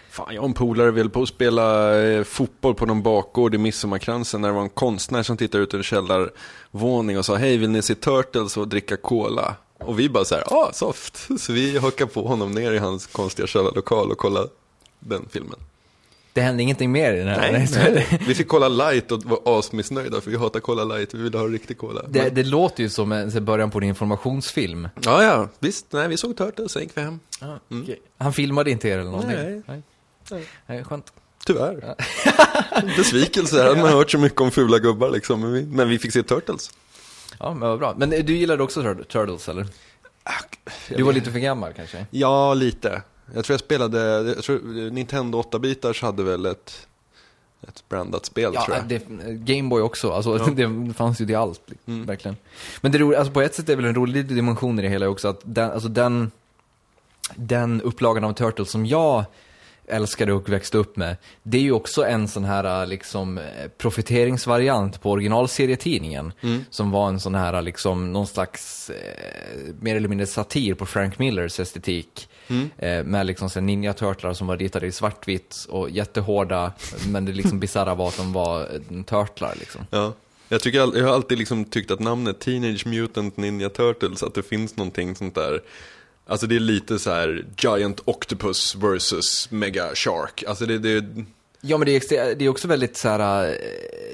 Speaker 1: Fan, jag och en polare ville på att spela eh, fotboll på någon bakgård i Midsommarkransen när det var en konstnär som tittade ut ur en källarvåning och sa hej, vill ni se Turtles och dricka cola? Och vi bara så här, ah, soft. Så vi hakade på honom ner i hans konstiga källarlokal och kollade den filmen.
Speaker 2: Det hände ingenting mer i den här.
Speaker 1: Nej, nej. Vi fick kolla light och var asmissnöjda för vi hatar cola light, vi ville ha riktig cola.
Speaker 2: Det, det låter ju som en början på en informationsfilm.
Speaker 1: Ja, ja, visst. Nej, vi såg Turtles, sen gick vi hem.
Speaker 2: Okej. Han filmade inte er eller någonting?
Speaker 1: Nej.
Speaker 2: Nej.
Speaker 1: Nej.
Speaker 2: Nej, skönt.
Speaker 1: Tyvärr. Besvikelse, hade man hört så mycket om fula gubbar liksom. Men vi, men vi fick se Turtles.
Speaker 2: Ja, men vad bra. Men eh, du gillade också Tur- Turtles, eller? Du var lite för gammal kanske?
Speaker 1: Ja, lite. Jag tror jag spelade, jag tror Nintendo 8-bitars hade väl ett, ett brandat spel tror
Speaker 2: Ja,
Speaker 1: jag.
Speaker 2: det, Gameboy också. Alltså, det fanns ju till allt,
Speaker 1: Mm.
Speaker 2: verkligen. Men det roliga, alltså på ett sätt är väl en rolig dimension i det hela också, att den, alltså den, den upplagan av Turtles som jag älskade och växte upp med, det är ju också en sån här liksom profeteringsvariant på originalserietidningen.
Speaker 1: Mm.
Speaker 2: Som var en sån här liksom, någon slags eh, mer eller mindre satir på Frank Millers estetik.
Speaker 1: Mm.
Speaker 2: Eh, med liksom så här ninja-turtlar som var ritade i svartvitt och jättehårda, men det liksom bisarra var att de var eh, turtlar liksom.
Speaker 1: Ja. Jag, tycker, jag har alltid liksom tyckt att namnet Teenage Mutant Ninja Turtles, att det finns någonting sånt där. Alltså det är lite så här Giant Octopus versus Mega Shark. Alltså det, det
Speaker 2: Ja men det är, det är också väldigt så här, eh,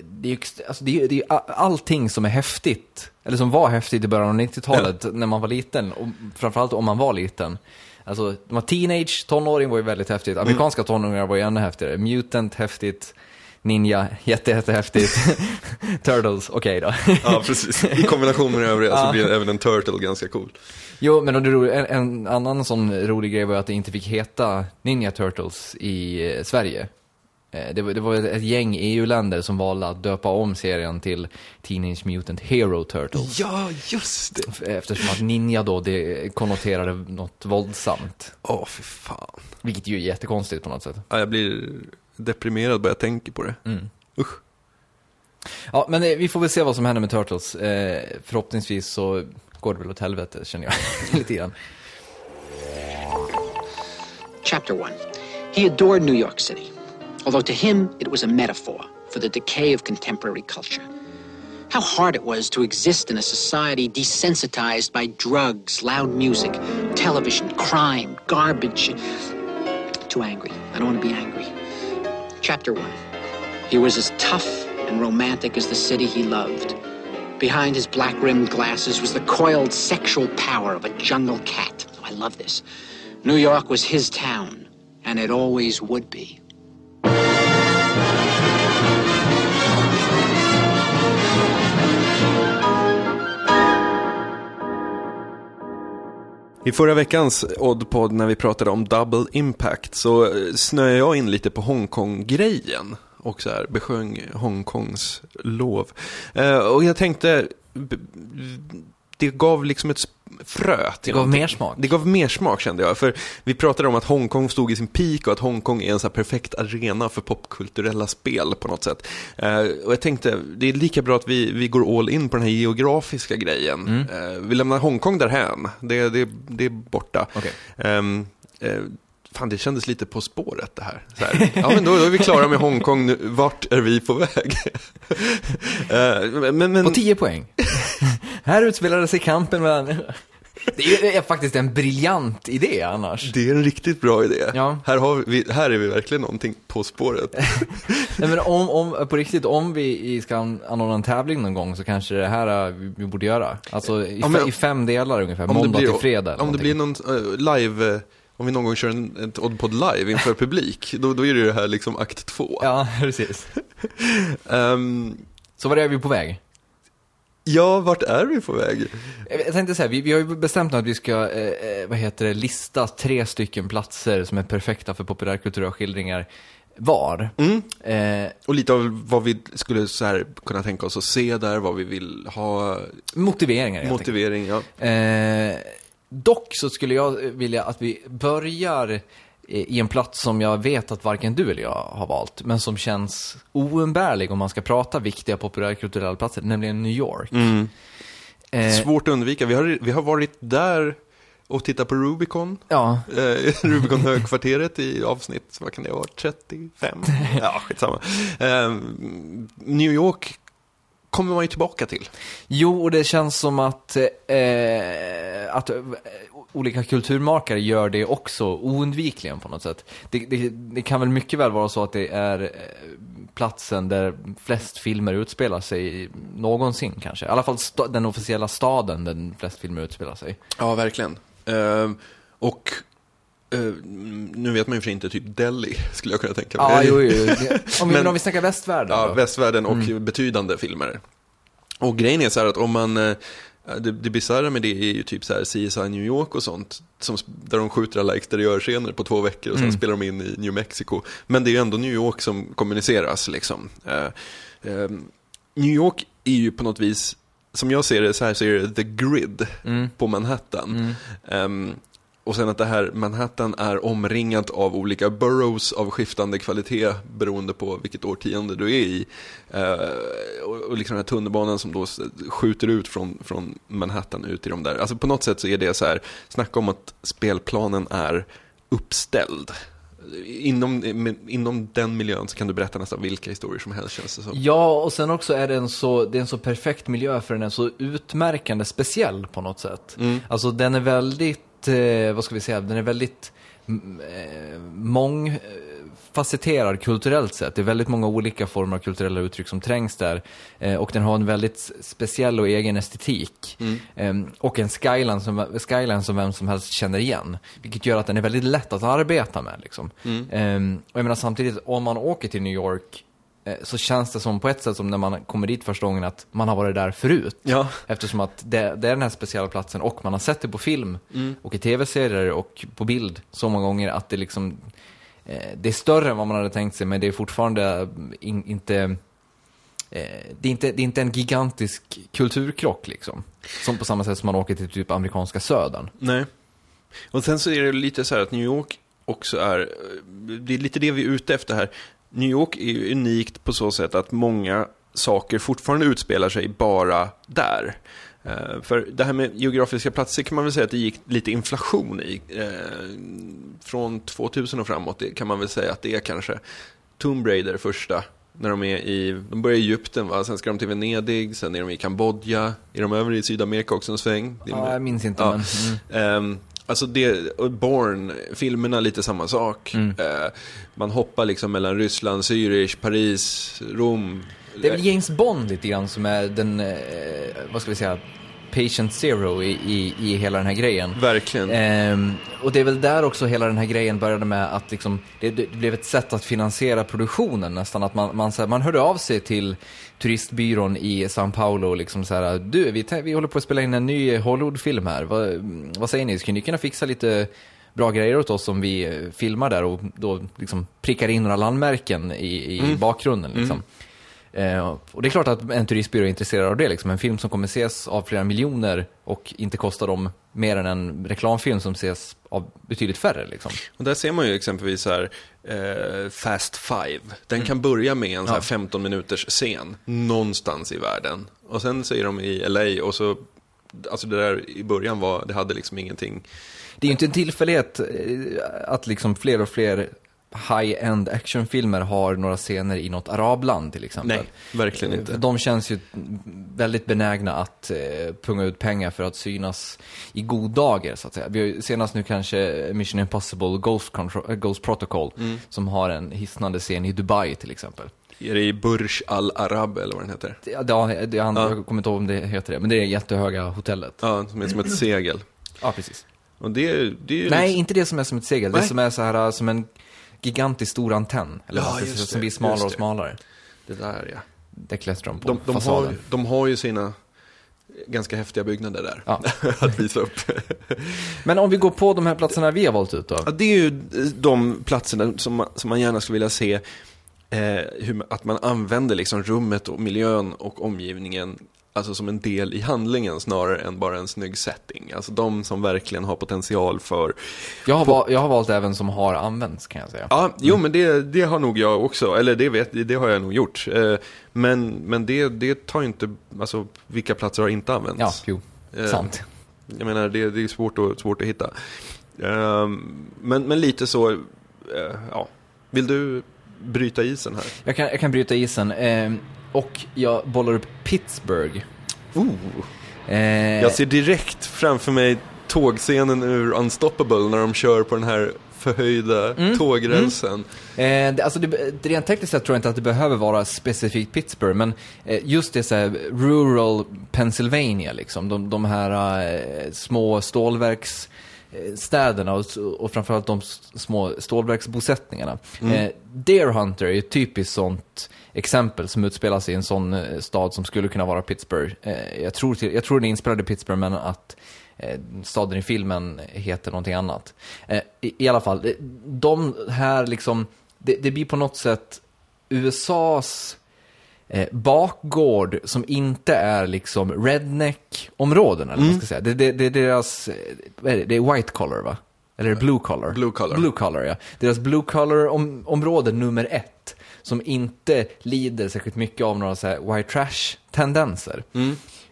Speaker 2: det är, alltså det är, det är allting som är häftigt, eller som var häftigt i början av 90-talet när man var liten, och framförallt om man var liten. Alltså, de var teenage, tonåring var ju väldigt häftigt, amerikanska tonåringar var ju ännu häftigare, mutant, häftigt, ninja, jätte, jättehäftigt, turtles, okej då.
Speaker 1: ja precis. I kombination med det övriga så blir även en Turtle ganska cool.
Speaker 2: Jo, men en, en annan sån rolig grej var att det inte fick heta Ninja Turtles i eh, Sverige. Eh, Det var, det var ett gäng EU-länder som valde att döpa om serien till Teenage Mutant Hero Turtles.
Speaker 1: Ja, just det.
Speaker 2: Eftersom att ninja då, det konnoterade något våldsamt.
Speaker 1: Åh, fy fan.
Speaker 2: Vilket ju är jättekonstigt på något sätt.
Speaker 1: Ja, jag blir deprimerad bara jag tänker på det.
Speaker 2: Mm.
Speaker 1: Usch.
Speaker 2: Ja, men eh, vi får väl se vad som händer med Turtles. Eh, förhoppningsvis så går det väl åt helvete, känner jag. Lite grann.
Speaker 3: Chapter 1. He adored New York City, although to him it was a metaphor for the decay of contemporary culture. How hard it was to exist in a society desensitized by drugs, loud music, television, crime, garbage. Too angry. I don't want to be angry. Chapter 1. He was as tough and romantic as the city he loved. Behind his black rimmed glasses was the coiled sexual power of a jungle cat. Oh, I love this. New York was his town, and it always would be.
Speaker 1: I förra veckans Oddpod när vi pratade om Double Impact så eh, snöade jag in lite på Hongkong-grejen och så här besjöng Hongkongs lov. Eh, och jag tänkte, det gav liksom ett frö
Speaker 2: Det gav
Speaker 1: någonting.
Speaker 2: mer smak.
Speaker 1: Det gav mer smak kände jag. För vi pratade om att Hongkong stod i sin peak och att Hongkong är en så perfekt arena för popkulturella spel på något sätt. Eh, och jag tänkte, det är lika bra att vi, vi går all in på den här geografiska grejen.
Speaker 2: Mm.
Speaker 1: Eh, vi lämnar Hongkong därhän. Det, det, det är borta.
Speaker 2: Okej.
Speaker 1: Ehm, eh, fan, det kändes lite på spåret det här. Här. Ja, men då, då är vi klara med Hongkong nu. Vart är vi på väg? Eh, men, men,
Speaker 2: På 10 poäng. Här utspelade sig kampen mellan... Det är faktiskt en briljant idé annars.
Speaker 1: det är en riktigt bra idé.
Speaker 2: Ja.
Speaker 1: Här, har vi, här är vi verkligen någonting på spåret.
Speaker 2: Nej, men om, om, på riktigt, om vi ska anordna en tävling någon gång så kanske det här äh, vi, borde göra. Alltså i,
Speaker 1: Ja, men-
Speaker 2: i fem delar ungefär,
Speaker 1: Om
Speaker 2: måndag
Speaker 1: det blir,
Speaker 2: till fredag.
Speaker 1: Om det blir någon eh, live, eh, om vi någon gång kör en, ett Oddpod live inför publik, då, då är det ju det här liksom akt två.
Speaker 2: Ja, precis.
Speaker 1: Ehm,
Speaker 2: Så var är vi på väg?
Speaker 1: Ja, vart är vi på väg?
Speaker 2: Jag jag tänkte säga, vi, vi har ju bestämt att vi ska, eh, eh, vad heter det, lista tre stycken platser som är perfekta för populärkulturella skildringar var.
Speaker 1: Mm.
Speaker 2: Eh,
Speaker 1: Och lite av vad vi skulle så här kunna tänka oss att se där, vad vi vill ha,
Speaker 2: motiveringar
Speaker 1: motivering, ja.
Speaker 2: Eh, dock så skulle jag vilja att vi börjar eh, i en plats som jag vet att varken du eller jag har valt, men som känns oumbärlig om man ska prata viktiga populärkulturella platser, nämligen New York. Eh,
Speaker 1: Svårt att undvika. Vi har, vi har varit där och tittat på Rubicon.
Speaker 2: ja,
Speaker 1: Eh, Rubicon högkvarteret i avsnitt, vad kan det vara, 35? Ja, skitsamma. Eh, New York kommer man ju tillbaka till.
Speaker 2: Jo, och det känns som att, eh, att olika kulturmakare gör det också oundvikligen på något sätt. Det, det, det kan väl mycket väl vara så att det är eh, platsen där flest filmer utspelar sig någonsin kanske. I alla fall den officiella staden där flest filmer utspelar sig.
Speaker 1: Ja, verkligen. Eh, och eh, nu vet man ju för inte typ Delhi, skulle jag kunna tänka mig.
Speaker 2: Ja, jo, jo. Om, vi,
Speaker 1: Men-
Speaker 2: om vi snackar västvärlden
Speaker 1: Ja,
Speaker 2: då?
Speaker 1: västvärlden och betydande filmer. Och grejen är så här att om man, det, det bisarra med det är ju typ så här CSI New York och sånt, som, där de skjuter alla exteriörscener på två veckor och sen spelar de in i New Mexico. Men det är ju ändå New York som kommuniceras liksom. Eh, eh, New York är ju på något vis, som jag ser det så här så är det the grid på Manhattan. Ehm, och sen att det här Manhattan är omringat av olika boroughs av skiftande kvalitet beroende på vilket årtionde du är i. Eh, och, och liksom den här tunnelbanan som då skjuter ut från, från Manhattan ut i de där. Alltså på något sätt så är det så här, snacka om att spelplanen är uppställd. Inom, inom den miljön så kan du berätta nästan vilka historier som helst känns det som.
Speaker 2: Ja, och sen också är det en så, det är en så perfekt miljö för den är så utmärkande speciell på något sätt. Alltså den är väldigt, eh, vad ska vi säga, den är väldigt mm, eh, mångfacetterad kulturellt sett. Det är väldigt många olika former av kulturella uttryck som trängs där. Eh, och den har en väldigt speciell och egen estetik. Eh, och en skyline som, skyline som vem som helst känner igen. Vilket gör att den är väldigt lätt att arbeta med. Liksom. Eh, och jag menar samtidigt, om man åker till New York eh, så känns det som på ett sätt som när man kommer dit första gången att man har varit där förut.
Speaker 1: Ja.
Speaker 2: Eftersom att det, det är den här speciella platsen och man har sett det på film och i tv-serier och på bild så många gånger att det liksom eh, det är större än vad man hade tänkt sig men det är fortfarande in, inte eh, det, är inte, det är inte en gigantisk kulturkrock liksom. Som på samma sätt som man åker till typ amerikanska södern.
Speaker 1: Nej. Och sen så är det lite så här att New York också är, det är lite det vi är ute efter här. New York är ju unikt på så sätt att många saker fortfarande utspelar sig bara där. Eh, för det här med geografiska platser kan man väl säga att det gick lite inflation i. Eh, från 2000 och framåt det kan man väl säga att det är kanske Tomb Raider första. När de är i, de börjar i Egypten va, sen ska de till Venedig, sen är de i Kambodja, är de över i Sydamerika också en sväng?
Speaker 2: Ja, jag minns inte,
Speaker 1: Ja.
Speaker 2: men... Mm.
Speaker 1: Alltså det, Born, filmerna lite samma sak.
Speaker 2: Mm.
Speaker 1: Eh, man hoppar liksom mellan Ryssland, Zürich, Paris, Rom.
Speaker 2: Det är väl James Bond lite grann som är den, eh, vad ska vi säga, patient zero i, i, i hela den här grejen.
Speaker 1: Verkligen.
Speaker 2: Ehm, och det är väl där också hela den här grejen började med att liksom, det, det blev ett sätt att finansiera produktionen nästan. Att man, man, så här, man hörde av sig till turistbyrån i São Paulo och liksom så här, du, vi, vi håller på att spela in en ny Hollywoodfilm här. Vad, vad säger ni, skulle ni kunna fixa lite bra grejer åt oss om vi eh, filmar där och då liksom prickar in några landmärken i, i bakgrunden liksom. Eh, och det är klart att en turistbyrå är intresserad av det. Liksom. En film som kommer ses av flera miljoner och inte kostar dem mer än en reklamfilm som ses av betydligt färre. Liksom.
Speaker 1: Och där ser man ju exempelvis här, eh, Fast Five. Den kan börja med en så här 15 minuters scen någonstans i världen. Och sen så är de i LA och så, alltså det där i början var, det hade liksom ingenting.
Speaker 2: Det är ju inte en tillfällighet eh, att liksom fler och fler high-end actionfilmer har några scener i något arabland till exempel.
Speaker 1: Nej, verkligen
Speaker 2: Eh,
Speaker 1: inte.
Speaker 2: De känns ju väldigt benägna att eh, punga ut pengar för att synas i god dager, så att säga. Vi har ju senast nu kanske Mission Impossible Ghost, Control, äh, Ghost Protocol,
Speaker 1: Mm.
Speaker 2: som har en hisnande scen i Dubai till exempel.
Speaker 1: Är det i Burj Al Arab eller vad den heter?
Speaker 2: Det, det, det, han, Jag kommer inte ihåg om det heter det, men det är det jättehöga hotellet.
Speaker 1: Ja, som är som ett segel.
Speaker 2: Ja, precis.
Speaker 1: Och det, det är ju
Speaker 2: Nej,
Speaker 1: liksom-
Speaker 2: inte det som är som ett segel. Det
Speaker 1: Nej.
Speaker 2: som är så här som en gigantisk stor antenn. Eller
Speaker 1: Ja, just
Speaker 2: säga,
Speaker 1: det,
Speaker 2: som blir smalare och smalare.
Speaker 1: det där ja.
Speaker 2: Det klättrar de på
Speaker 1: De, de,
Speaker 2: fasaden.
Speaker 1: har, de har ju sina ganska häftiga byggnader där.
Speaker 2: Ja.
Speaker 1: att visa upp.
Speaker 2: Men om vi går på de här platserna vi har valt ut då.
Speaker 1: Ja, det är ju de platserna som man, som man gärna skulle vilja se eh, hur, att man använder liksom rummet och miljön och omgivningen alltså som en del i handlingen snarare än bara en snygg setting. Alltså de som verkligen har potential för...
Speaker 2: Jag har, val, jag har valt även som har använts kan jag säga.
Speaker 1: Ja, jo men det, det har nog jag också, eller det, vet, det har jag nog gjort. Eh, men men det, det tar ju inte, alltså vilka platser har inte använts?
Speaker 2: Ja, jo.
Speaker 1: Eh,
Speaker 2: Sant.
Speaker 1: Jag menar, det, det är svårt att, svårt att hitta. Ehm, men, men lite så, eh, ja. Vill du bryta isen här?
Speaker 2: Jag kan, jag kan bryta isen. Eh, och jag bollar upp Pittsburgh. Eh,
Speaker 1: Jag ser direkt framför mig tågscenen ur Unstoppable när de kör på den här förhöjda tågrälsen.
Speaker 2: Eh, det, alltså det, rent tekniskt sett tror jag inte att det behöver vara specifikt Pittsburgh, men eh, just det så här, rural Pennsylvania, liksom, de, de här eh, små stålverksstäderna och, och framförallt de små stålverksbosättningarna. Eh, Deer Hunter är ett typiskt sånt exempel som utspelar sig i en sån eh, stad som skulle kunna vara Pittsburgh. Eh, jag, tror till, jag tror den är inspelad i Pittsburgh, men att eh, staden i filmen heter någonting annat. I, I alla fall, de här liksom, det, det blir på något sätt USAs eh, bakgård som inte är liksom redneck-områden, eller vad man ska säga. Det, det, det är deras, vad är det, det är white collar va? Eller är det blue collar?
Speaker 1: Blue collar.
Speaker 2: Blue collar, ja. Deras blue collar-område nummer ett, som inte lider särskilt mycket av några så här white trash-tendenser.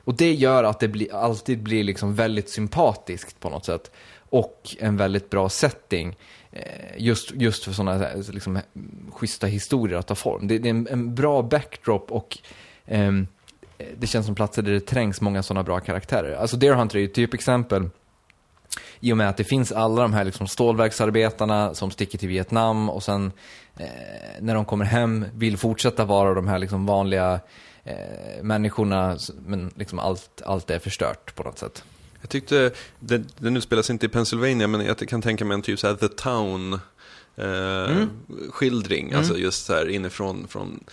Speaker 2: Och det gör att det blir, alltid blir liksom väldigt sympatiskt på något sätt. Och en väldigt bra setting. eh, Just, just för sådana liksom, schyssta historier att ta form. Det, det är en, en bra backdrop och ehm, det känns som platser där det trängs många sådana bra karaktärer. Alltså Deer Hunter är ju ett typexempel. I och med att det finns alla de här liksom stålverksarbetarna som sticker till Vietnam och sen eh, när de kommer hem vill fortsätta vara de här liksom vanliga eh, människorna, men liksom allt, allt är förstört på något sätt.
Speaker 1: Jag tyckte, den, den utspelar sig inte i Pennsylvania, men jag kan tänka mig en typ så här The Town eh, skildring. Alltså just så här inifrån från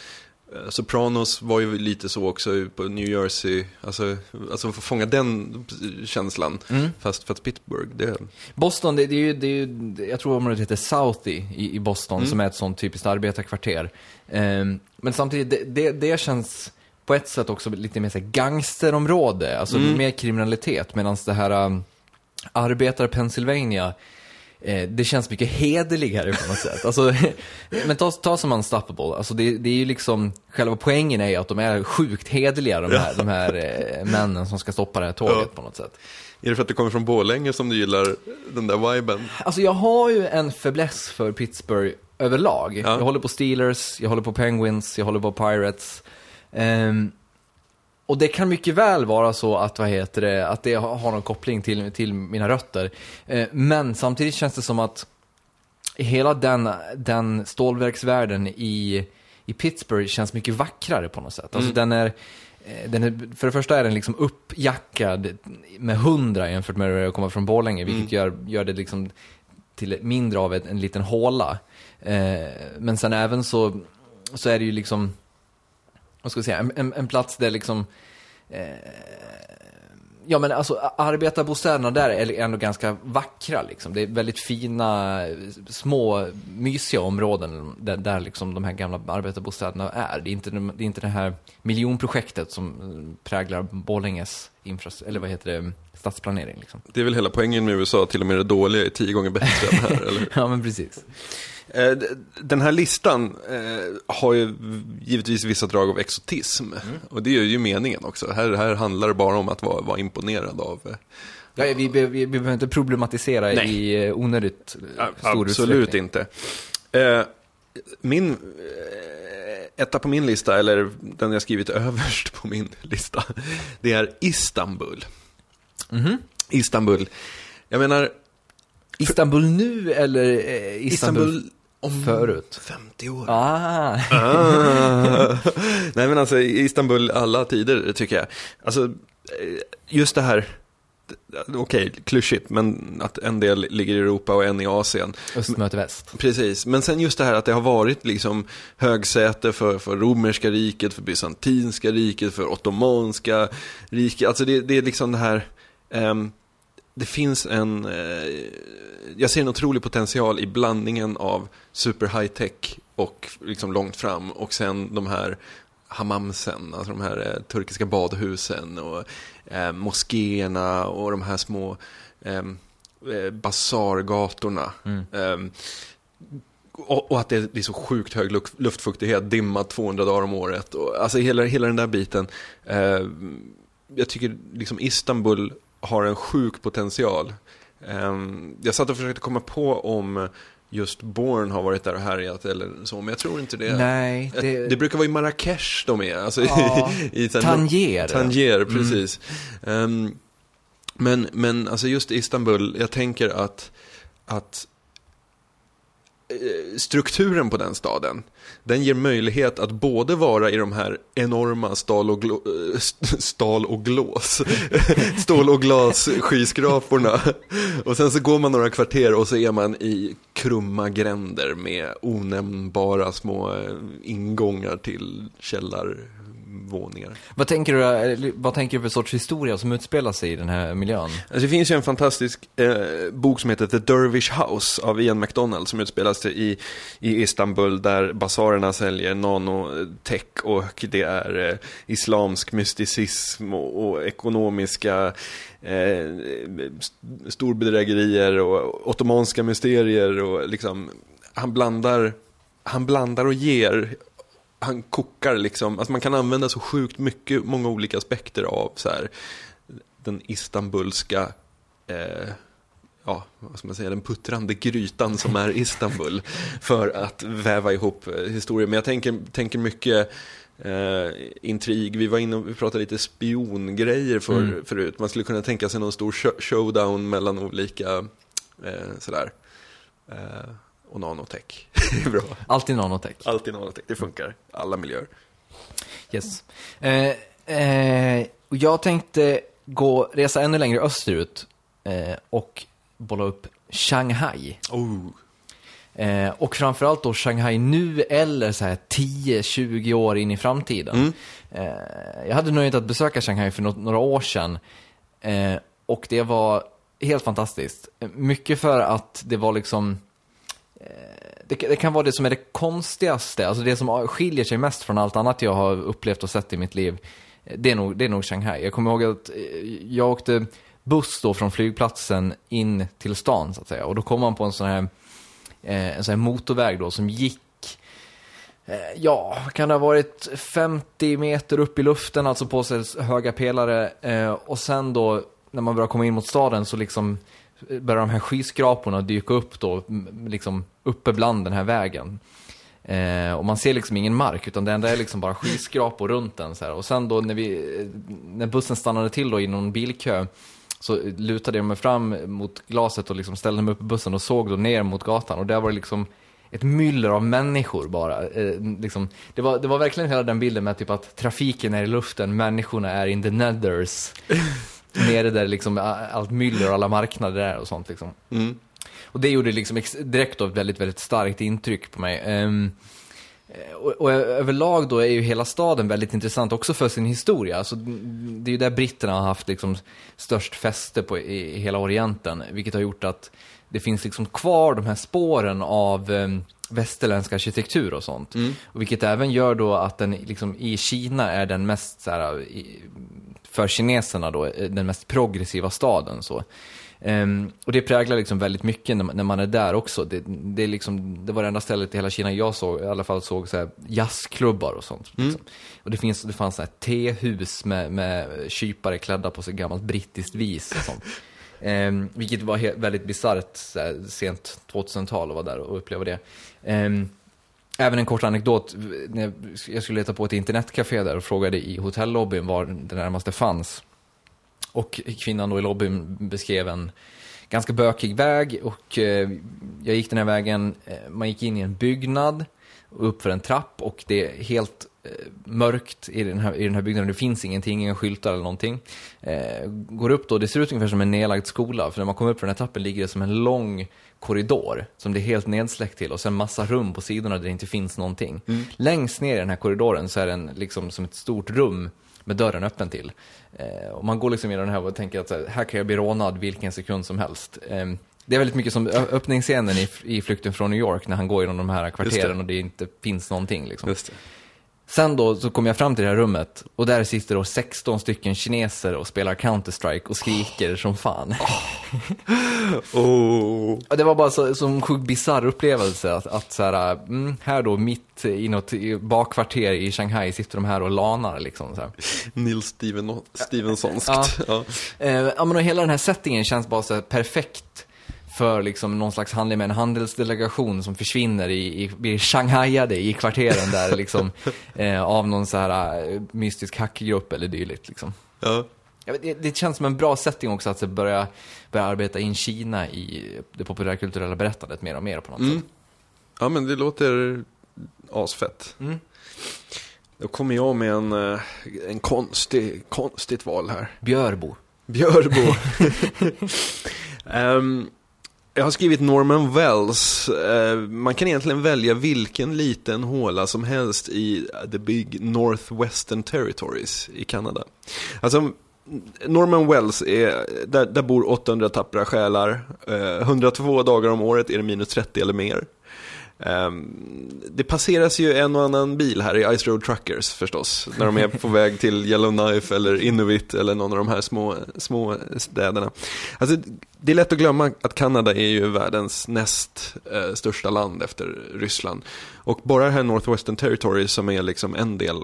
Speaker 1: Sopranos var ju lite så också på New Jersey. Alltså, alltså få fånga den känslan. Fast, fast Pittsburgh, det...
Speaker 2: Boston, det, det, är ju, det är ju, jag tror området heter Southie i, i Boston, som är ett sånt typiskt arbetarkvarter. Ehm, men samtidigt, det, det, det känns på ett sätt också lite mer så här gangsterområde, alltså mer kriminalitet, medan det här um, arbetar Pennsylvania eh, det känns mycket hederligare på något sätt. Alltså, men ta, ta som Unstoppable, alltså det, det är ju liksom, själva poängen är ju att de är sjukt hederliga de här, de här eh, männen som ska stoppa det här tåget
Speaker 1: Ja.
Speaker 2: på något sätt.
Speaker 1: Är det för att du kommer från Borlänge som du gillar den där viben?
Speaker 2: Alltså jag har ju en fäbless för Pittsburgh överlag. Jag håller på Steelers, jag håller på Penguins, jag håller på Pirates. Ehm, och det kan mycket väl vara så att, vad heter det, att det har någon koppling till, till mina rötter. Eh, men samtidigt känns det som att hela den, den stålverksvärlden i, i Pittsburgh känns mycket vackrare på något sätt. Alltså den är, eh, den är, för det första är den liksom uppjackad med hundra jämfört med att komma från Borlänge, vilket gör, gör det liksom till mindre av en, en liten håla. Eh, men sen även så, så är det ju liksom, vad ska jag säga, en, en, en plats där liksom eh, Ja men alltså arbetarbostäderna där är ändå ganska vackra liksom. Det är väldigt fina, små, mysiga områden där, där liksom de här gamla arbetarbostäderna är. Det är inte, det är inte det här miljonprojektet som eh, präglar Borlänges infras- eller vad heter det, stadsplanering liksom.
Speaker 1: Det är väl hela poängen med USA, till och med det dåliga är tio gånger bättre än här, eller?
Speaker 2: Ja men precis.
Speaker 1: Eh, Den här listan eh, har ju givetvis vissa drag av exotism. Och det är ju meningen också. Här, här handlar det bara om att vara, vara imponerad av eh,
Speaker 2: Ja, vi, vi, vi behöver inte problematisera
Speaker 1: Nej.
Speaker 2: i onödigt stor
Speaker 1: Absolut
Speaker 2: utsträckning.
Speaker 1: inte. Eh, min, etta på min lista, eller den jag skrivit överst på min lista, det är Istanbul.
Speaker 2: Mhm.
Speaker 1: Istanbul. Jag menar,
Speaker 2: Istanbul nu eller eh, Istanbul,
Speaker 1: Istanbul om
Speaker 2: förut?
Speaker 1: 50 år.
Speaker 2: Ah.
Speaker 1: Ah. Nej men alltså Istanbul alla tider tycker jag. Alltså eh, just det här, okej klyschigt men att en del ligger i Europa och en i Asien.
Speaker 2: Öst möter väst.
Speaker 1: Precis, men sen just det här att det har varit liksom högsäte för, för romerska riket, för bysantinska riket, för ottomanska riket. Alltså det, det är liksom det här, ehm, det finns en, eh, jag ser en otrolig potential i blandningen av super high tech och liksom långt fram och sen de här hammamsen, alltså de här eh, turkiska badhusen och eh, moskéerna och de här små ehm, eh, basargatorna. Ehm, och, och att det, det är så sjukt hög luftfuktighet, dimma 200 dagar om året. Och, alltså hela, hela den där biten. Eh, jag tycker liksom Istanbul har en sjuk potential. Eh, jag satt och försökte komma på om just Born har varit där och härjat eller så, men jag tror inte det.
Speaker 2: Nej,
Speaker 1: det...
Speaker 2: det-
Speaker 1: brukar vara i Marrakesh de är. Alltså,
Speaker 2: Ja,
Speaker 1: i, i,
Speaker 2: Tanger.
Speaker 1: Tanger, precis. Ehm, men, men alltså just Istanbul, jag tänker att, att Eh, strukturen på den staden, den ger möjlighet att både vara i de här enorma stal och, glo, eh, stal och glås, stål och glas skyskraporna. Och sen så går man några kvarter och så är man i krumma gränder med onämnbara små eh, ingångar till källar, källarvåningar.
Speaker 2: Vad tänker, du, eller vad tänker du för sorts historia som utspelar sig i den här miljön?
Speaker 1: Alltså det finns ju en fantastisk eh, bok som heter The Dervish House av Ian MacDonald som utspelas i, i Istanbul där basarerna säljer nanotech och det är eh, islamsk mysticism och, och ekonomiska eh, st- storbedrägerier och ottomanska mysterier och liksom han blandar, han blandar och ger han kokar liksom, alltså man kan använda så sjukt mycket, många olika aspekter av så här, den istanbulska, eh, ja, vad ska man säga, den puttrande grytan som är Istanbul för att väva ihop eh, historien. Men jag tänker, tänker mycket eh, intrig, vi var inne och vi pratade lite spiongrejer för,
Speaker 2: Mm.
Speaker 1: förut. Man skulle kunna tänka sig någon stor show- showdown mellan olika, eh, sådär, eh, och nanotech. Det är bra.
Speaker 2: Alltid nanotech.
Speaker 1: Alltid nanotech, det funkar. Alla miljöer.
Speaker 2: Yes. Eh, eh, och jag tänkte gå, resa ännu längre österut eh, och bolla upp Shanghai.
Speaker 1: Oh.
Speaker 2: Eh, och framförallt då Shanghai nu eller så här 10-20 år in i framtiden. Eh, jag hade nöjet att besöka Shanghai för nå- några år sedan. Eh, och det var helt fantastiskt. Eh, Mycket för att det var liksom det, det kan vara det som är det konstigaste, alltså det som skiljer sig mest från allt annat jag har upplevt och sett i mitt liv. Det är nog, det är nog Shanghai. Jag kommer ihåg att eh, jag åkte buss då från flygplatsen in till stan så att säga. Och då kom man på en sån här, eh, en sån här motorväg då som gick eh, Ja, kan det ha varit 50 meter upp i luften, alltså på sig höga pelare. Eh, och sen då, när man börjar komma in mot staden så liksom börjar de här skyskraporna dyka upp då, liksom uppe bland den här vägen. Eh, och man ser liksom ingen mark, utan det enda är liksom bara skyskrapor runt den. Så här. Och sen då när, vi, eh, när bussen stannade till då i någon bilkö, så lutade jag mig fram mot glaset och liksom ställde mig upp i bussen och såg då ner mot gatan. Och där var det liksom ett myller av människor bara. Eh, liksom, det, var, det var verkligen hela den bilden med typ att trafiken är i luften, människorna är in the nethers. Nere där liksom allt myller och alla marknader är och sånt liksom.
Speaker 1: Mm.
Speaker 2: Och det gjorde liksom direkt då ett väldigt, väldigt starkt intryck på mig. Eh, och, och överlag då är ju hela staden väldigt intressant också för sin historia. Alltså, det är ju där britterna har haft liksom störst fäste på, i, i hela Orienten, vilket har gjort att det finns liksom kvar de här spåren av um, västerländsk arkitektur och sånt. Och vilket även gör då att den liksom, i Kina är den mest, så här, för kineserna då, eh, den mest progressiva staden. Så. Ehm, och det präglar liksom väldigt mycket när, man- när man är där också. Det, det, är liksom, det var det enda stället i hela Kina jag såg, i alla fall såg så här jazzklubbar och sånt. Liksom. Och det, finns, det fanns så här tehus med, med kypare klädda på sig gammalt brittiskt vis och sånt. Eh, vilket var väldigt bisarrt sent 2000-tal att vara där och uppleva det. Eh, Även en kort anekdot, när jag- skulle leta på ett internetcafé där och frågade i hotellobbyn var det närmaste fanns. Och kvinnan då i lobbyn beskrev en ganska bökig väg och eh, jag gick den här vägen, eh, man gick in i en byggnad och upp för en trapp och det är helt mörkt i den, här, i den här byggnaden. Det finns ingenting, inga skyltar eller någonting. Eh, går upp då, det ser ut ungefär som en nedlagd skola, för när man kommer upp för den här trappen ligger det som en lång korridor som det är helt nedsläckt till och sen massa rum på sidorna där det inte finns någonting. Längst ner i den här korridoren så är den liksom som ett stort rum med dörren öppen till. Eh, och man går liksom genom den här och tänker att här, här kan jag bli rånad vilken sekund som helst. Eh, det är väldigt mycket som öppningsscenen i, i Flykten från New York när han går genom de här kvarteren och det inte finns någonting. Liksom. Sen då så kom jag fram till det här rummet och där sitter då 16 stycken kineser och spelar Counter-Strike och skriker som fan.
Speaker 1: Oh.
Speaker 2: Och det var bara så, som en sjukt bisarr upplevelse att, att så här, mm, här då mitt i något bakkvarter i Shanghai sitter de här och lanar liksom. Så här.
Speaker 1: Nils Steven, Stevensonskt.
Speaker 2: Ja.
Speaker 1: Ja.
Speaker 2: Eh, ja, men och hela den här settingen känns bara så perfekt för liksom någon slags handling med en handelsdelegation som försvinner i, i blir shanghaiade i kvarteren där liksom eh, av någon så här eh, mystisk hackgrupp eller dylikt liksom.
Speaker 1: Ja.
Speaker 2: Det, det känns som en bra setting också att börja, börja arbeta in Kina i det populärkulturella berättandet mer och mer på något
Speaker 1: Mm.
Speaker 2: sätt.
Speaker 1: ja, men det låter asfett.
Speaker 2: Mm.
Speaker 1: Då kommer jag med en, eh, en konstig, konstigt val här.
Speaker 2: Björbo.
Speaker 1: Björbo. Ehm, jag har skrivit Norman Wells. Eh, man kan egentligen välja vilken liten håla som helst i the big Northwestern Territories i Kanada. Alltså, Norman Wells, är, där, där bor 800 tappra själar. Eh, 102 dagar om året är det minus 30 eller mer. Ehm, det passeras ju en och annan bil här i Ice Road Truckers förstås. När de är på väg till Yellowknife eller Inuit eller någon av de här små, små städerna. Alltså, det är lätt att glömma att Kanada är ju världens näst eh, största land efter Ryssland. Och bara det här Northwestern Territory som är liksom en del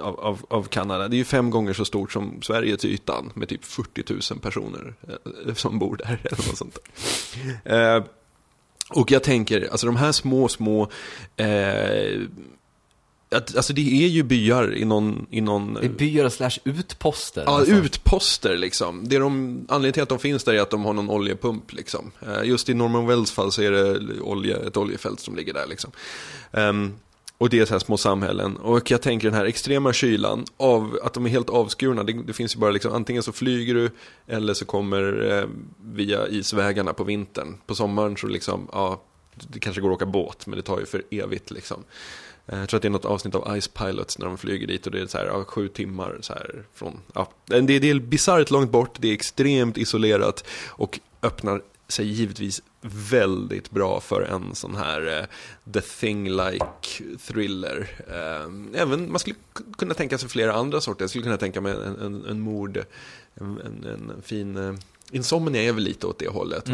Speaker 1: av, av, av Kanada, det är ju fem gånger så stort som Sverige till ytan med typ 40 000 personer eh, som bor där. Eller något sånt där. Ehm, och jag tänker, alltså de här små, små eh, att, alltså det är ju byar i någon... I någon
Speaker 2: Det är byar slash utposter.
Speaker 1: Ja,
Speaker 2: nästan.
Speaker 1: utposter liksom. Det är de, anledningen till att de finns där är att de har någon oljepump liksom. Eh, Just i Norman Wells fall så är det olje, ett oljefält som ligger där liksom. Ehm, och det är så här små samhällen. Och jag tänker den här extrema kylan, av att de är helt avskurna. Det, det finns ju bara liksom, antingen så flyger du eller så kommer eh, via isvägarna på vintern. På sommaren så liksom, ja, det kanske går att åka båt, men det tar ju för evigt liksom. Eh, jag tror att det är något avsnitt av Ice Pilots när de flyger dit och det är så här, ja, sju timmar så här från, ja, det, det är bisarrt långt bort, det är extremt isolerat och öppnar sig givetvis väldigt bra för en sån här eh, The Thing-like thriller. Eh, även, man skulle kunna tänka sig flera andra sorter. Jag skulle kunna tänka mig en, en, en mord, en, en, en fin... Eh, Insomnia är väl lite åt det hållet?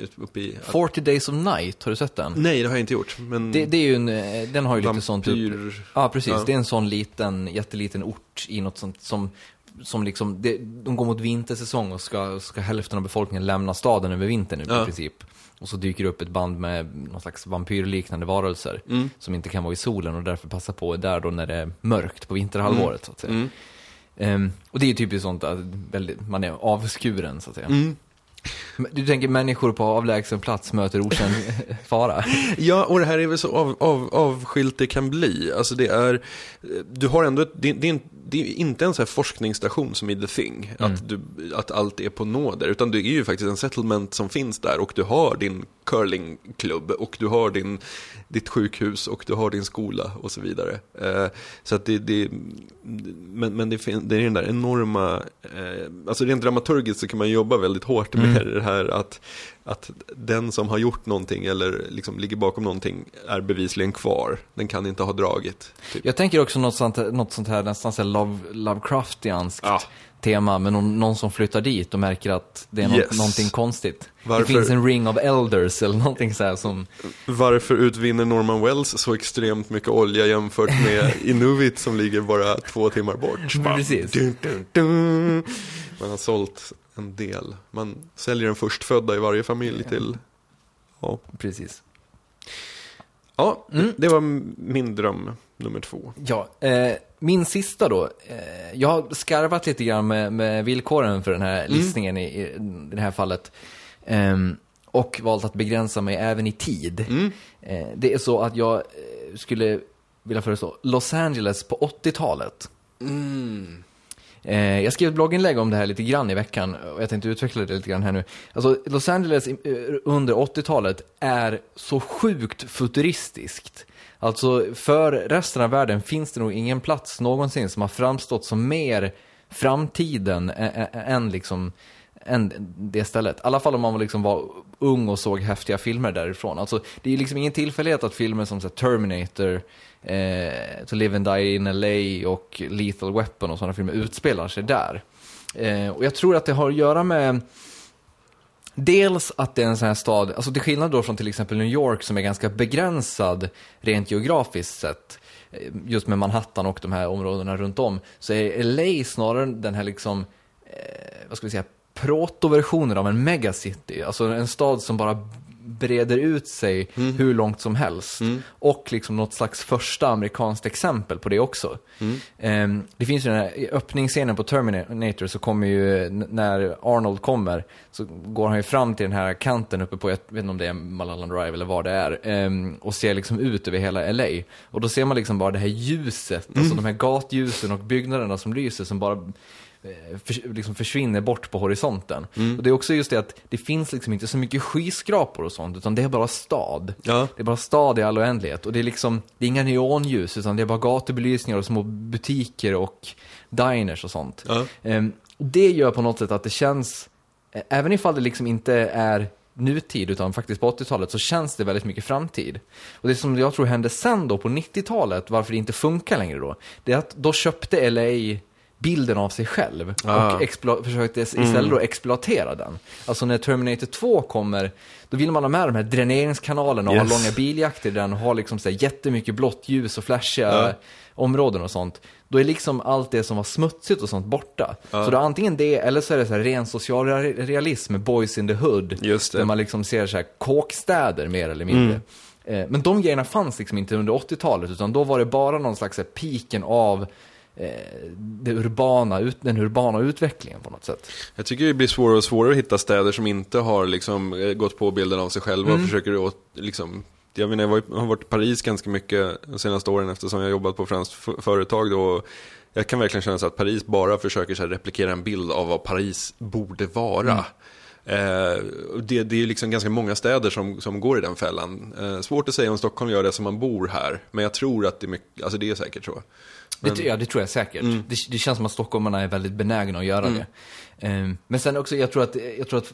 Speaker 1: Ut- Uppe i,
Speaker 2: 40 Days of Night, har du sett den?
Speaker 1: Nej, det har jag inte gjort. Men
Speaker 2: Det, det är en, den har ju lite sånt...
Speaker 1: vampyr...
Speaker 2: Ja, precis.
Speaker 1: Ja.
Speaker 2: Det är en sån liten, jätteliten ort i något sånt som, som liksom, det, de går mot vintersäsong och ska, ska hälften av befolkningen lämna staden över vintern nu i princip. Och så dyker det upp ett band med någon slags vampyrliknande varelser
Speaker 1: Mm.
Speaker 2: som inte kan vara i solen och därför passar på där då när det är mörkt på vinterhalvåret så att säga.
Speaker 1: Mm.
Speaker 2: Ehm, och det är ju typiskt sånt att väldigt, man är avskuren så att säga.
Speaker 1: Mm.
Speaker 2: Du tänker människor på avlägsen plats möter okänd fara?
Speaker 1: Ja, och det här är väl så av, av, avskilt det kan bli. Alltså det är, du har ändå ett, det, det, är, en- det är inte en sån här forskningsstation som i The Thing, att, du, att allt är på nåder, utan det är ju faktiskt en settlement som finns där och du har din curlingklubb och du har din, ditt sjukhus och du har din skola och så vidare. Eh, så att det, det men, men det, det är den där enorma, eh, alltså rent dramaturgiskt så kan man jobba väldigt hårt med det här att, att den som har gjort någonting eller liksom ligger bakom någonting är bevisligen kvar. Den kan inte ha dragit. Typ.
Speaker 2: Jag tänker också något sånt, något sånt här nästan så här love, Lovecraftianskt
Speaker 1: Ja.
Speaker 2: tema med någon, någon som flyttar dit och märker att det är nå-
Speaker 1: Yes.
Speaker 2: någonting konstigt.
Speaker 1: Varför-
Speaker 2: Det finns en ring of elders eller någonting så här som...
Speaker 1: Varför utvinner Norman Wells så extremt mycket olja jämfört med Inuit som ligger bara två timmar bort?
Speaker 2: Precis.
Speaker 1: dun, dun, dun. Man har sålt en del. Man säljer en förstfödda i varje familj till... Ja,
Speaker 2: Precis.
Speaker 1: ja det var min dröm nummer två.
Speaker 2: Ja, eh, min sista då. Eh, jag har skarvat lite grann med, med villkoren för den här
Speaker 1: Mm.
Speaker 2: listningen i, i det här fallet. Ehm, och valt att begränsa mig även i tid.
Speaker 1: Mm.
Speaker 2: Eh, det är så att jag eh, skulle vilja föreslå Los Angeles på 80-talet. Eh, jag skrev ett blogginlägg om det här lite grann i veckan och jag tänkte utveckla det lite grann här nu. Alltså, Los Angeles eh, under 80-talet är så sjukt futuristiskt. Alltså, för resten av världen finns det nog ingen plats någonsin som har framstått som mer framtiden än liksom än det stället. I alla fall om man liksom var ung och såg häftiga filmer därifrån. Alltså, det är liksom ingen tillfällighet att filmer som så här, Terminator, eh, To Live and Die in LA och Lethal Weapon och sådana filmer utspelar sig där. Eh, och jag tror att det har att göra med Dels att det är en sån här stad, alltså till skillnad då från till exempel New York som är ganska begränsad rent geografiskt sett, eh, just med Manhattan och de här områdena runt om, så är LA snarare den här liksom, eh, vad ska vi säga, protoversionen av en megacity. Alltså en stad som bara breder ut sig hur långt som helst. Och liksom något slags första amerikanskt exempel på det också. Ehm, det finns ju den här öppningsscenen på Terminator så kommer ju, när Arnold kommer, så går han ju fram till den här kanten uppe på, jag vet inte om det är Mulholland Drive eller vad det är, ehm, och ser liksom ut över hela LA. Och då ser man liksom bara det här ljuset, alltså de här gatljusen och byggnaderna som lyser som bara eh, för, liksom försvinner bort på horisonten. Och det är också just det att det finns liksom inte så mycket skyskrapor och sånt, utan det är bara stad.
Speaker 1: Ja.
Speaker 2: Det är bara stad i all oändlighet. Och det är liksom, det är inga neonljus, utan det är bara gatubelysningar och små butiker och diners och sånt.
Speaker 1: Ja.
Speaker 2: Ehm, det gör på något sätt att det känns, eh, även ifall det liksom inte är nutid, utan faktiskt på 80-talet, så känns det väldigt mycket framtid. Och det som jag tror hände sen då på 90-talet, varför det inte funkar längre då, det är att då köpte LA bilden av sig själv
Speaker 1: Ah.
Speaker 2: och explo- försökte istället då exploatera den. Alltså när Terminator 2 kommer, då vill man ha med de här dräneringskanalerna och
Speaker 1: Yes.
Speaker 2: ha långa biljakter där den har liksom så här jättemycket blått ljus och flashiga
Speaker 1: Ja.
Speaker 2: områden och sånt. Då är liksom allt det som var smutsigt och sånt borta. Så det är antingen det, eller så är det så här ren social re- realism med Boys in the Hood. Där man liksom ser så här kåkstäder mer eller mindre. Eh, Men de grejerna fanns liksom inte under 80-talet, utan då var det bara någon slags här piken av det urbana, ut- den urbana utvecklingen på något sätt.
Speaker 1: Jag tycker det blir svårare och svårare att hitta städer som inte har liksom, eh, gått på bilden av sig själva och försöker åt, liksom, jag, menar, jag har varit i Paris ganska mycket de senaste åren eftersom jag har jobbat på franskt företag då. Jag kan verkligen känna så att Paris bara försöker så replikera en bild av vad Paris borde vara. Eh, och det, det är liksom ganska många städer som, som går i den fällan. Eh, svårt att säga om Stockholm gör det som man bor här, men jag tror att det är, mycket, alltså det är säkert så.
Speaker 2: Det, tr- ja, det tror jag säkert. Det, det känns som att stockholmarna är väldigt benägna att göra det. Ehm, men sen också, jag tror att, jag tror att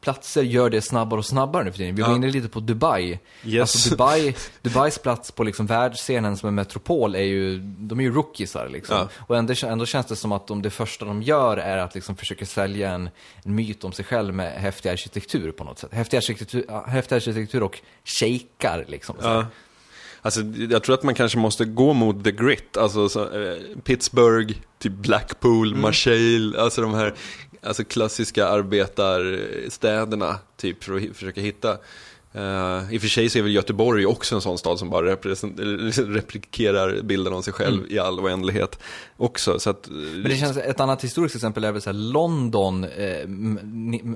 Speaker 2: platser gör det snabbare och snabbare nu för tiden. Vi var
Speaker 1: Ja.
Speaker 2: inne lite på Dubai.
Speaker 1: Yes.
Speaker 2: Alltså Dubai, Dubais plats på liksom världsscenen som en metropol är ju, de är ju rookiesar liksom.
Speaker 1: Ja.
Speaker 2: Och ändå, ändå känns det som att de, det första de gör är att liksom försöka sälja en, en myt om sig själv med häftig arkitektur på något sätt. Häftig arkitektur, häftig arkitektur och shejkar liksom.
Speaker 1: Ja. Alltså, jag tror att man kanske måste gå mot the grit, alltså så, eh, Pittsburgh, typ Blackpool, Marseille, alltså de här alltså, klassiska arbetarstäderna, typ, för att försöka hitta. Uh, I och för sig så är väl Göteborg också en sån stad som bara replikerar bilden av sig själv i all oändlighet också. Så att,
Speaker 2: Men det känns, ett annat historiskt exempel är väl så här London, eh,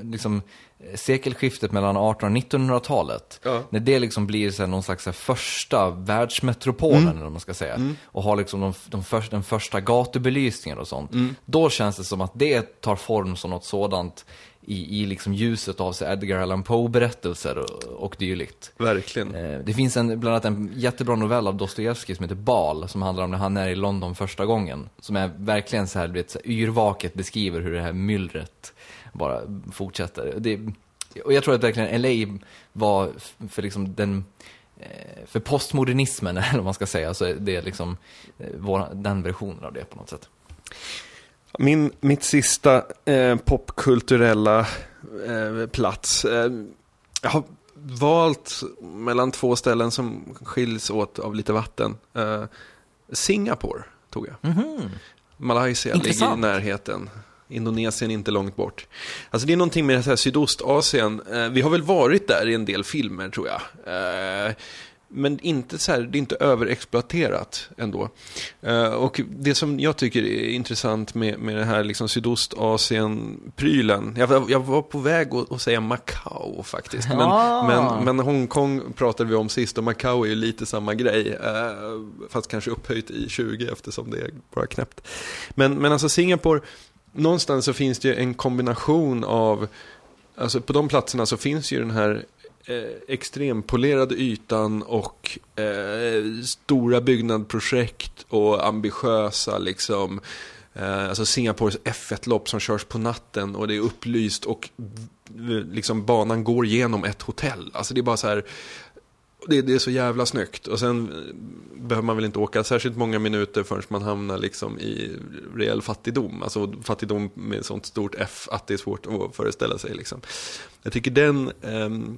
Speaker 2: liksom eh, sekelskiftet mellan 1800 och 1900-talet.
Speaker 1: Ja.
Speaker 2: När det liksom blir så här, någon slags här, första världsmetropolen,
Speaker 1: Mm.
Speaker 2: eller man ska säga. Och har liksom de, de först, den första gatubelysningen och sånt.
Speaker 1: Mm.
Speaker 2: Då känns det som att det tar form som något sådant i, i liksom ljuset av här, Edgar Allan Poe-berättelser och, och dylikt.
Speaker 1: verkligen.
Speaker 2: Eh, Det finns en, bland annat en jättebra novell av Dostojevskij som heter Bal, som handlar om när han är i London första gången. Som är verkligen så här, du vet, så här yrvaket beskriver hur det här myllret bara fortsätter. Det, och jag tror att verkligen LA var för liksom den, eh, för postmodernismen, eller vad man ska säga, så är det liksom eh, vår, den versionen av det på något sätt.
Speaker 1: Min, mitt sista eh, popkulturella eh, plats. Eh, jag har valt mellan två ställen som skiljs åt av lite vatten. Eh, Singapore tog jag. Malaysia ligger i
Speaker 2: Intressant.
Speaker 1: närheten. Indonesien inte långt bort. Alltså det är någonting med det här Sydostasien. Eh, vi har väl varit där i en del filmer tror jag. Men inte så här, det är inte överexploaterat ändå. Eh, och det som jag tycker är intressant med, med det här liksom Sydostasien-prylen. Jag, jag var på väg att, att säga Macau faktiskt. Men,
Speaker 2: Ah.
Speaker 1: men, men Hongkong pratade vi om sist och Macau är ju lite samma grej. Eh, fast kanske upphöjt i 20 eftersom det är bara knäppt. Men, men alltså Singapore, någonstans så finns det ju en kombination av, alltså på de platserna så finns ju den här Eh, extrempolerade ytan och eh, stora byggnadsprojekt och ambitiösa liksom Eh, alltså Singapores F1-lopp som körs på natten och det är upplyst och liksom banan går genom ett hotell. Alltså det är bara så här, det, det är så jävla snyggt. Och sen eh, behöver man väl inte åka särskilt många minuter förrän man hamnar liksom i reell fattigdom. Alltså fattigdom med sånt stort F att det är svårt att föreställa sig. Liksom. Jag tycker den, ehm,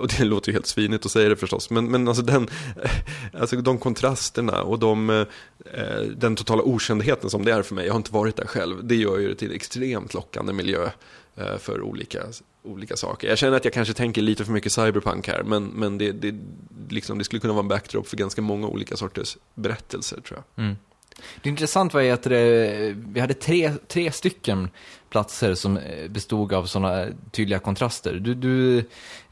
Speaker 1: och det låter ju helt svinigt att säga det förstås, men, men alltså, den, alltså de kontrasterna och de, eh, den totala okändheten som det är för mig, jag har inte varit där själv, det gör ju det till en extremt lockande miljö eh, för olika, olika saker. Jag känner att jag kanske tänker lite för mycket cyberpunk här, men, men det, det, liksom, det skulle kunna vara en backdrop för ganska många olika sorters berättelser tror jag.
Speaker 2: Mm. Det är intressant vad är att det, vi hade tre, tre stycken platser som eh, bestod av sådana tydliga kontraster. Du, du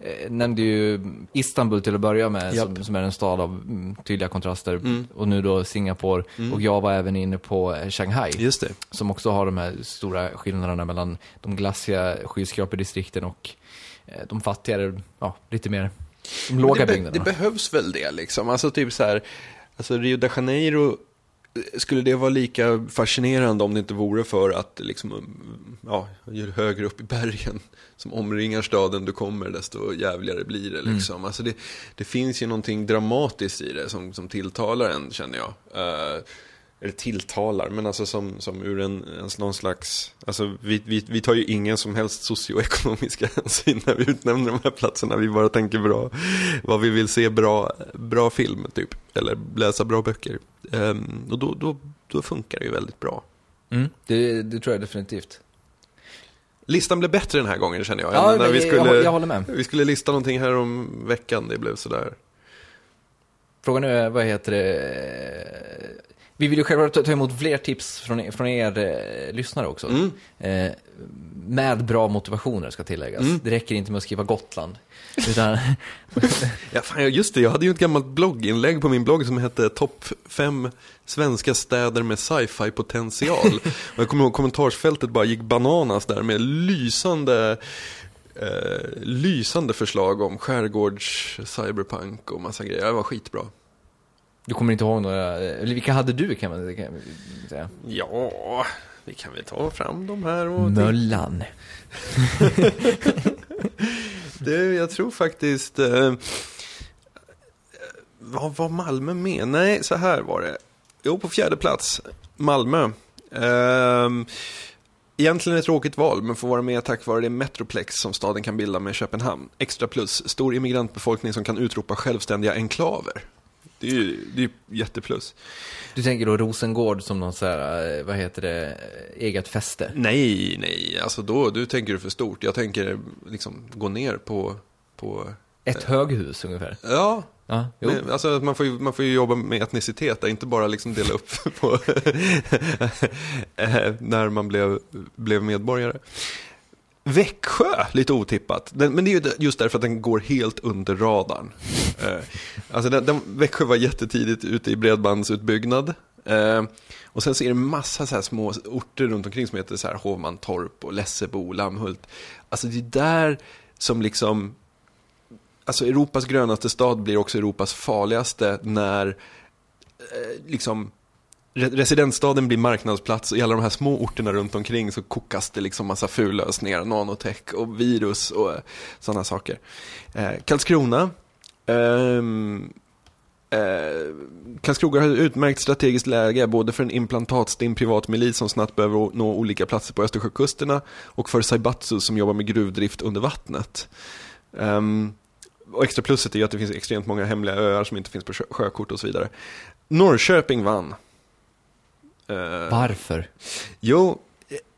Speaker 2: eh, nämnde ju Istanbul till att börja med, som, som är en stad av mm, tydliga kontraster.
Speaker 1: Mm.
Speaker 2: Och nu då Singapore. Och jag var även inne på eh, Shanghai.
Speaker 1: Just det.
Speaker 2: Som också har de här stora skillnaderna mellan de glassiga skyskraperdistrikten och eh, de fattigare, ja, lite mer, de låga
Speaker 1: det, be-
Speaker 2: byggnaderna.
Speaker 1: det behövs väl det liksom. Alltså typ så här, alltså Rio de Janeiro, eh, skulle det vara lika fascinerande om det inte vore för att liksom, mm, ja, ju högre upp i bergen som omringar staden du kommer, desto jävligare blir det liksom. Alltså det, det finns ju någonting dramatiskt i det som, som tilltalar en, känner jag. Eh, eller tilltalar, men alltså som, som ur en, en någon slags, alltså vi, vi, vi tar ju ingen som helst socioekonomiska hänsyn när vi utnämner de här platserna. Vi bara tänker bra, vad vi vill se bra, bra film typ, eller läsa bra böcker. Ehm, och då, då, då funkar det ju väldigt bra.
Speaker 2: Mm, det, det tror jag definitivt.
Speaker 1: Listan blev bättre den här gången känner jag.
Speaker 2: Ja,
Speaker 1: när vi skulle,
Speaker 2: jag- jag håller med.
Speaker 1: Vi skulle lista någonting här om veckan, det blev sådär.
Speaker 2: Frågan är, vad heter det? Vi vill ju självklart ta- emot fler tips från, er- från er eh, lyssnare också.
Speaker 1: Mm.
Speaker 2: Eh, med bra motivationer ska tilläggas. Det räcker inte med att skriva Gotland. Utan,
Speaker 1: Ja, fan, just det, jag hade ju ett gammalt blogginlägg på min blogg som hette Topp 5 svenska städer med sci-fi potential. och jag kommer ihåg kommentarsfältet bara gick bananas där med lysande eh, lysande förslag om skärgårds, cyberpunk och massa grejer. Det var skitbra.
Speaker 2: Du kommer inte ihåg några, eller vilka hade du kan man kan man säga?
Speaker 1: Ja, vi kan väl ta fram de här och...
Speaker 2: Möllan.
Speaker 1: Du, jag tror faktiskt... Eh, vad var Malmö med? Nej, så här var det. Jo, på fjärde plats, Malmö. Eh, egentligen ett tråkigt val, men får vara med tack vare det metroplex som staden kan bilda med Köpenhamn. Extra plus, stor immigrantbefolkning som kan utropa självständiga enklaver. Det är ju det är jätteplus.
Speaker 2: Du tänker då Rosengård som någon så här, eh, vad heter det, eget fäste?
Speaker 1: Nej, nej, alltså då, du tänker du för stort. Jag tänker liksom gå ner på, på
Speaker 2: Ett höghus ungefär?
Speaker 1: ja,
Speaker 2: jo.
Speaker 1: Men, alltså, man, får ju, man får ju jobba med etnicitet, där, inte bara liksom dela upp på eh, när man blev, blev medborgare. Växjö, lite otippat. Men det är ju just därför att den går helt under radarn. Eh, alltså den, den, Växjö var jättetidigt ute i bredbandsutbyggnad. Eh, och sen så är det massa så små orter runt omkring som heter så här Hovmantorp och Lessebo, Lammhult. Alltså det är där som liksom alltså Europas grönaste stad blir också Europas farligaste när eh, liksom residensstaden blir marknadsplats och i alla de här små orterna runt omkring så kokas det liksom massa fullösningar, nanotech och virus och eh, sådana saker. Eh, Karlskrona. Ehm, eh, Eh, Karlskoga har ett utmärkt strategiskt läge både för en implantatstinn privatmilis som snabbt behöver nå olika platser på Östersjökusterna och för Saibatsu som jobbar med gruvdrift under vattnet. Eh, och extra pluset är ju att det finns extremt många hemliga öar som inte finns på sjö- sjökort och så vidare. Norrköping vann. Eh,
Speaker 2: Varför?
Speaker 1: Jo,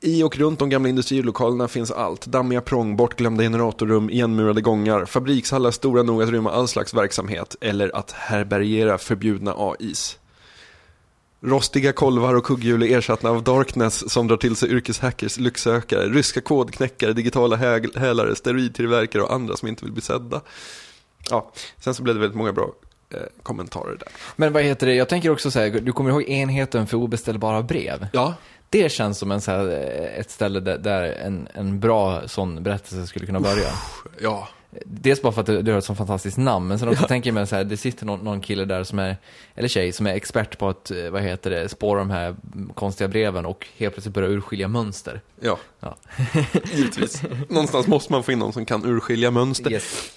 Speaker 1: i och runt de gamla industrilokalerna finns allt. Dammiga prång, bortglömda generatorrum, igenmurade gångar, fabrikshallar stora nog att rymma all slags verksamhet eller att härbärgera förbjudna AIs. Rostiga kolvar och kugghjul är ersatta av Darkness som drar till sig yrkeshackers, lycksökare, ryska kodknäckare, digitala hälare, steroidtillverkare och andra som inte vill bli sedda. Ja, sen så blev det väldigt många bra kommentarer där.
Speaker 2: Men vad heter det, jag tänker också så här, du kommer ihåg enheten för obeställbara brev?
Speaker 1: Ja,
Speaker 2: Det känns som en så här, eh, ett ställe där, där en, en bra sån berättelse skulle kunna börja.
Speaker 1: ja,
Speaker 2: Dels bara för att du, har ett så fantastiskt namn, men sen också tänker jag mig så här, det sitter någon, någon kille där som är, eller tjej, som är expert på att, eh, vad heter det, spåra de här konstiga breven och helt plötsligt börja urskilja mönster.
Speaker 1: ja,
Speaker 2: Ja.
Speaker 1: givetvis. Någonstans måste man få in någon som kan urskilja mönster.
Speaker 2: Yes.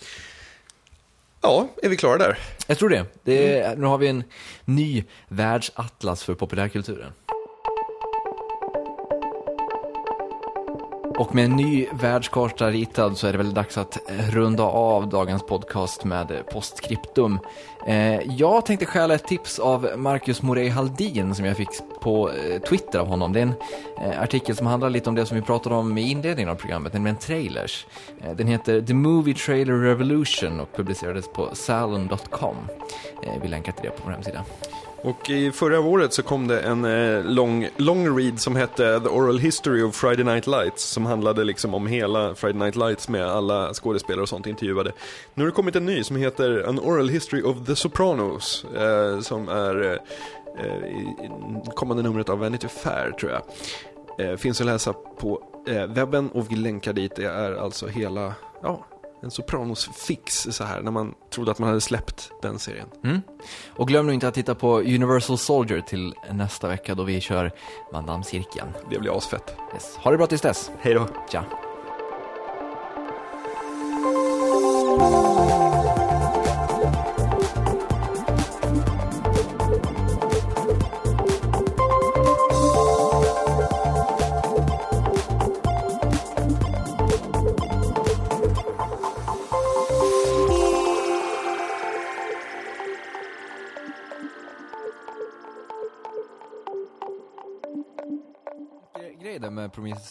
Speaker 1: Ja, är vi klara där?
Speaker 2: Jag tror det. det är, nu har vi en ny världsatlas för populärkulturen. Och med en ny världskarta ritad så är det väl dags att runda av dagens podcast med postskriptum. Eh, jag tänkte stjäla ett tips av Marcus Morey Haldin som jag fick på eh, Twitter av honom. Det är en eh, artikel som handlar lite om det som vi pratade om i inledningen av programmet, nämligen trailers. Den heter The Movie Trailer Revolution och publicerades på salon.com. Vi länkar till det på vår hemsida.
Speaker 1: Och i förra året så kom det en eh, lång, lång read som hette The Oral History of Friday Night Lights som handlade liksom om hela Friday Night Lights med alla skådespelare och sånt intervjuade. Nu har det kommit en ny som heter An Oral History of the Sopranos eh, som är eh, i kommande numret av Vanity Fair tror jag. Eh, finns att läsa på eh, webben och vi länkar dit. Det är alltså hela, ja, en Sopranos-fix så här när man trodde att man hade släppt den serien.
Speaker 2: Mm. Och glöm nu inte att titta på Universal Soldier till nästa vecka då vi kör Van Damme-cirkeln.
Speaker 1: Det blir asfett.
Speaker 2: Yes. Ha det bra tills dess.
Speaker 1: Hej då!
Speaker 2: Tja!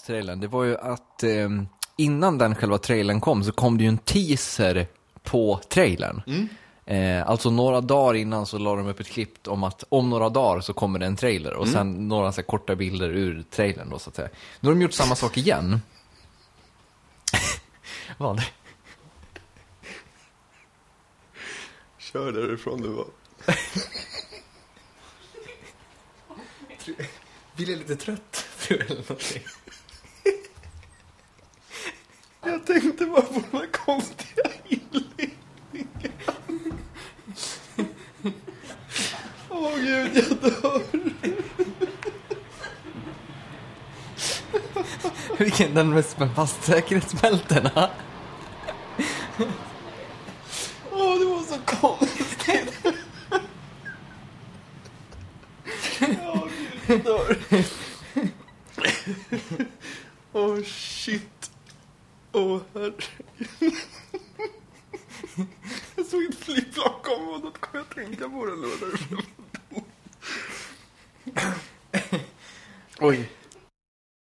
Speaker 2: Prometheus-trailern, det var ju att eh, innan den själva trailern kom så kom det ju en teaser på trailern. Eh, alltså några dagar innan så la de upp ett klipp om att om några dagar så kommer det en trailer och sen några så här, korta bilder ur trailern då så att säga. Nu har de gjort samma sak igen. Vad?
Speaker 1: Kör därifrån du var.
Speaker 2: Vill jag lite trött? tror jag, eller någonting.
Speaker 1: Jag tänkte bara på den här konstiga inledningen. Åh oh, gud, jag dör.
Speaker 2: Vilken den mest fast säkerhetsbältena? Åh, oh, det var så konstigt.
Speaker 1: Åh oh, gud, jag dör. Åh oh, shit. Åh oh, herre. Jag såg ett flygplan komma och då kom jag att tänka på det. Oj.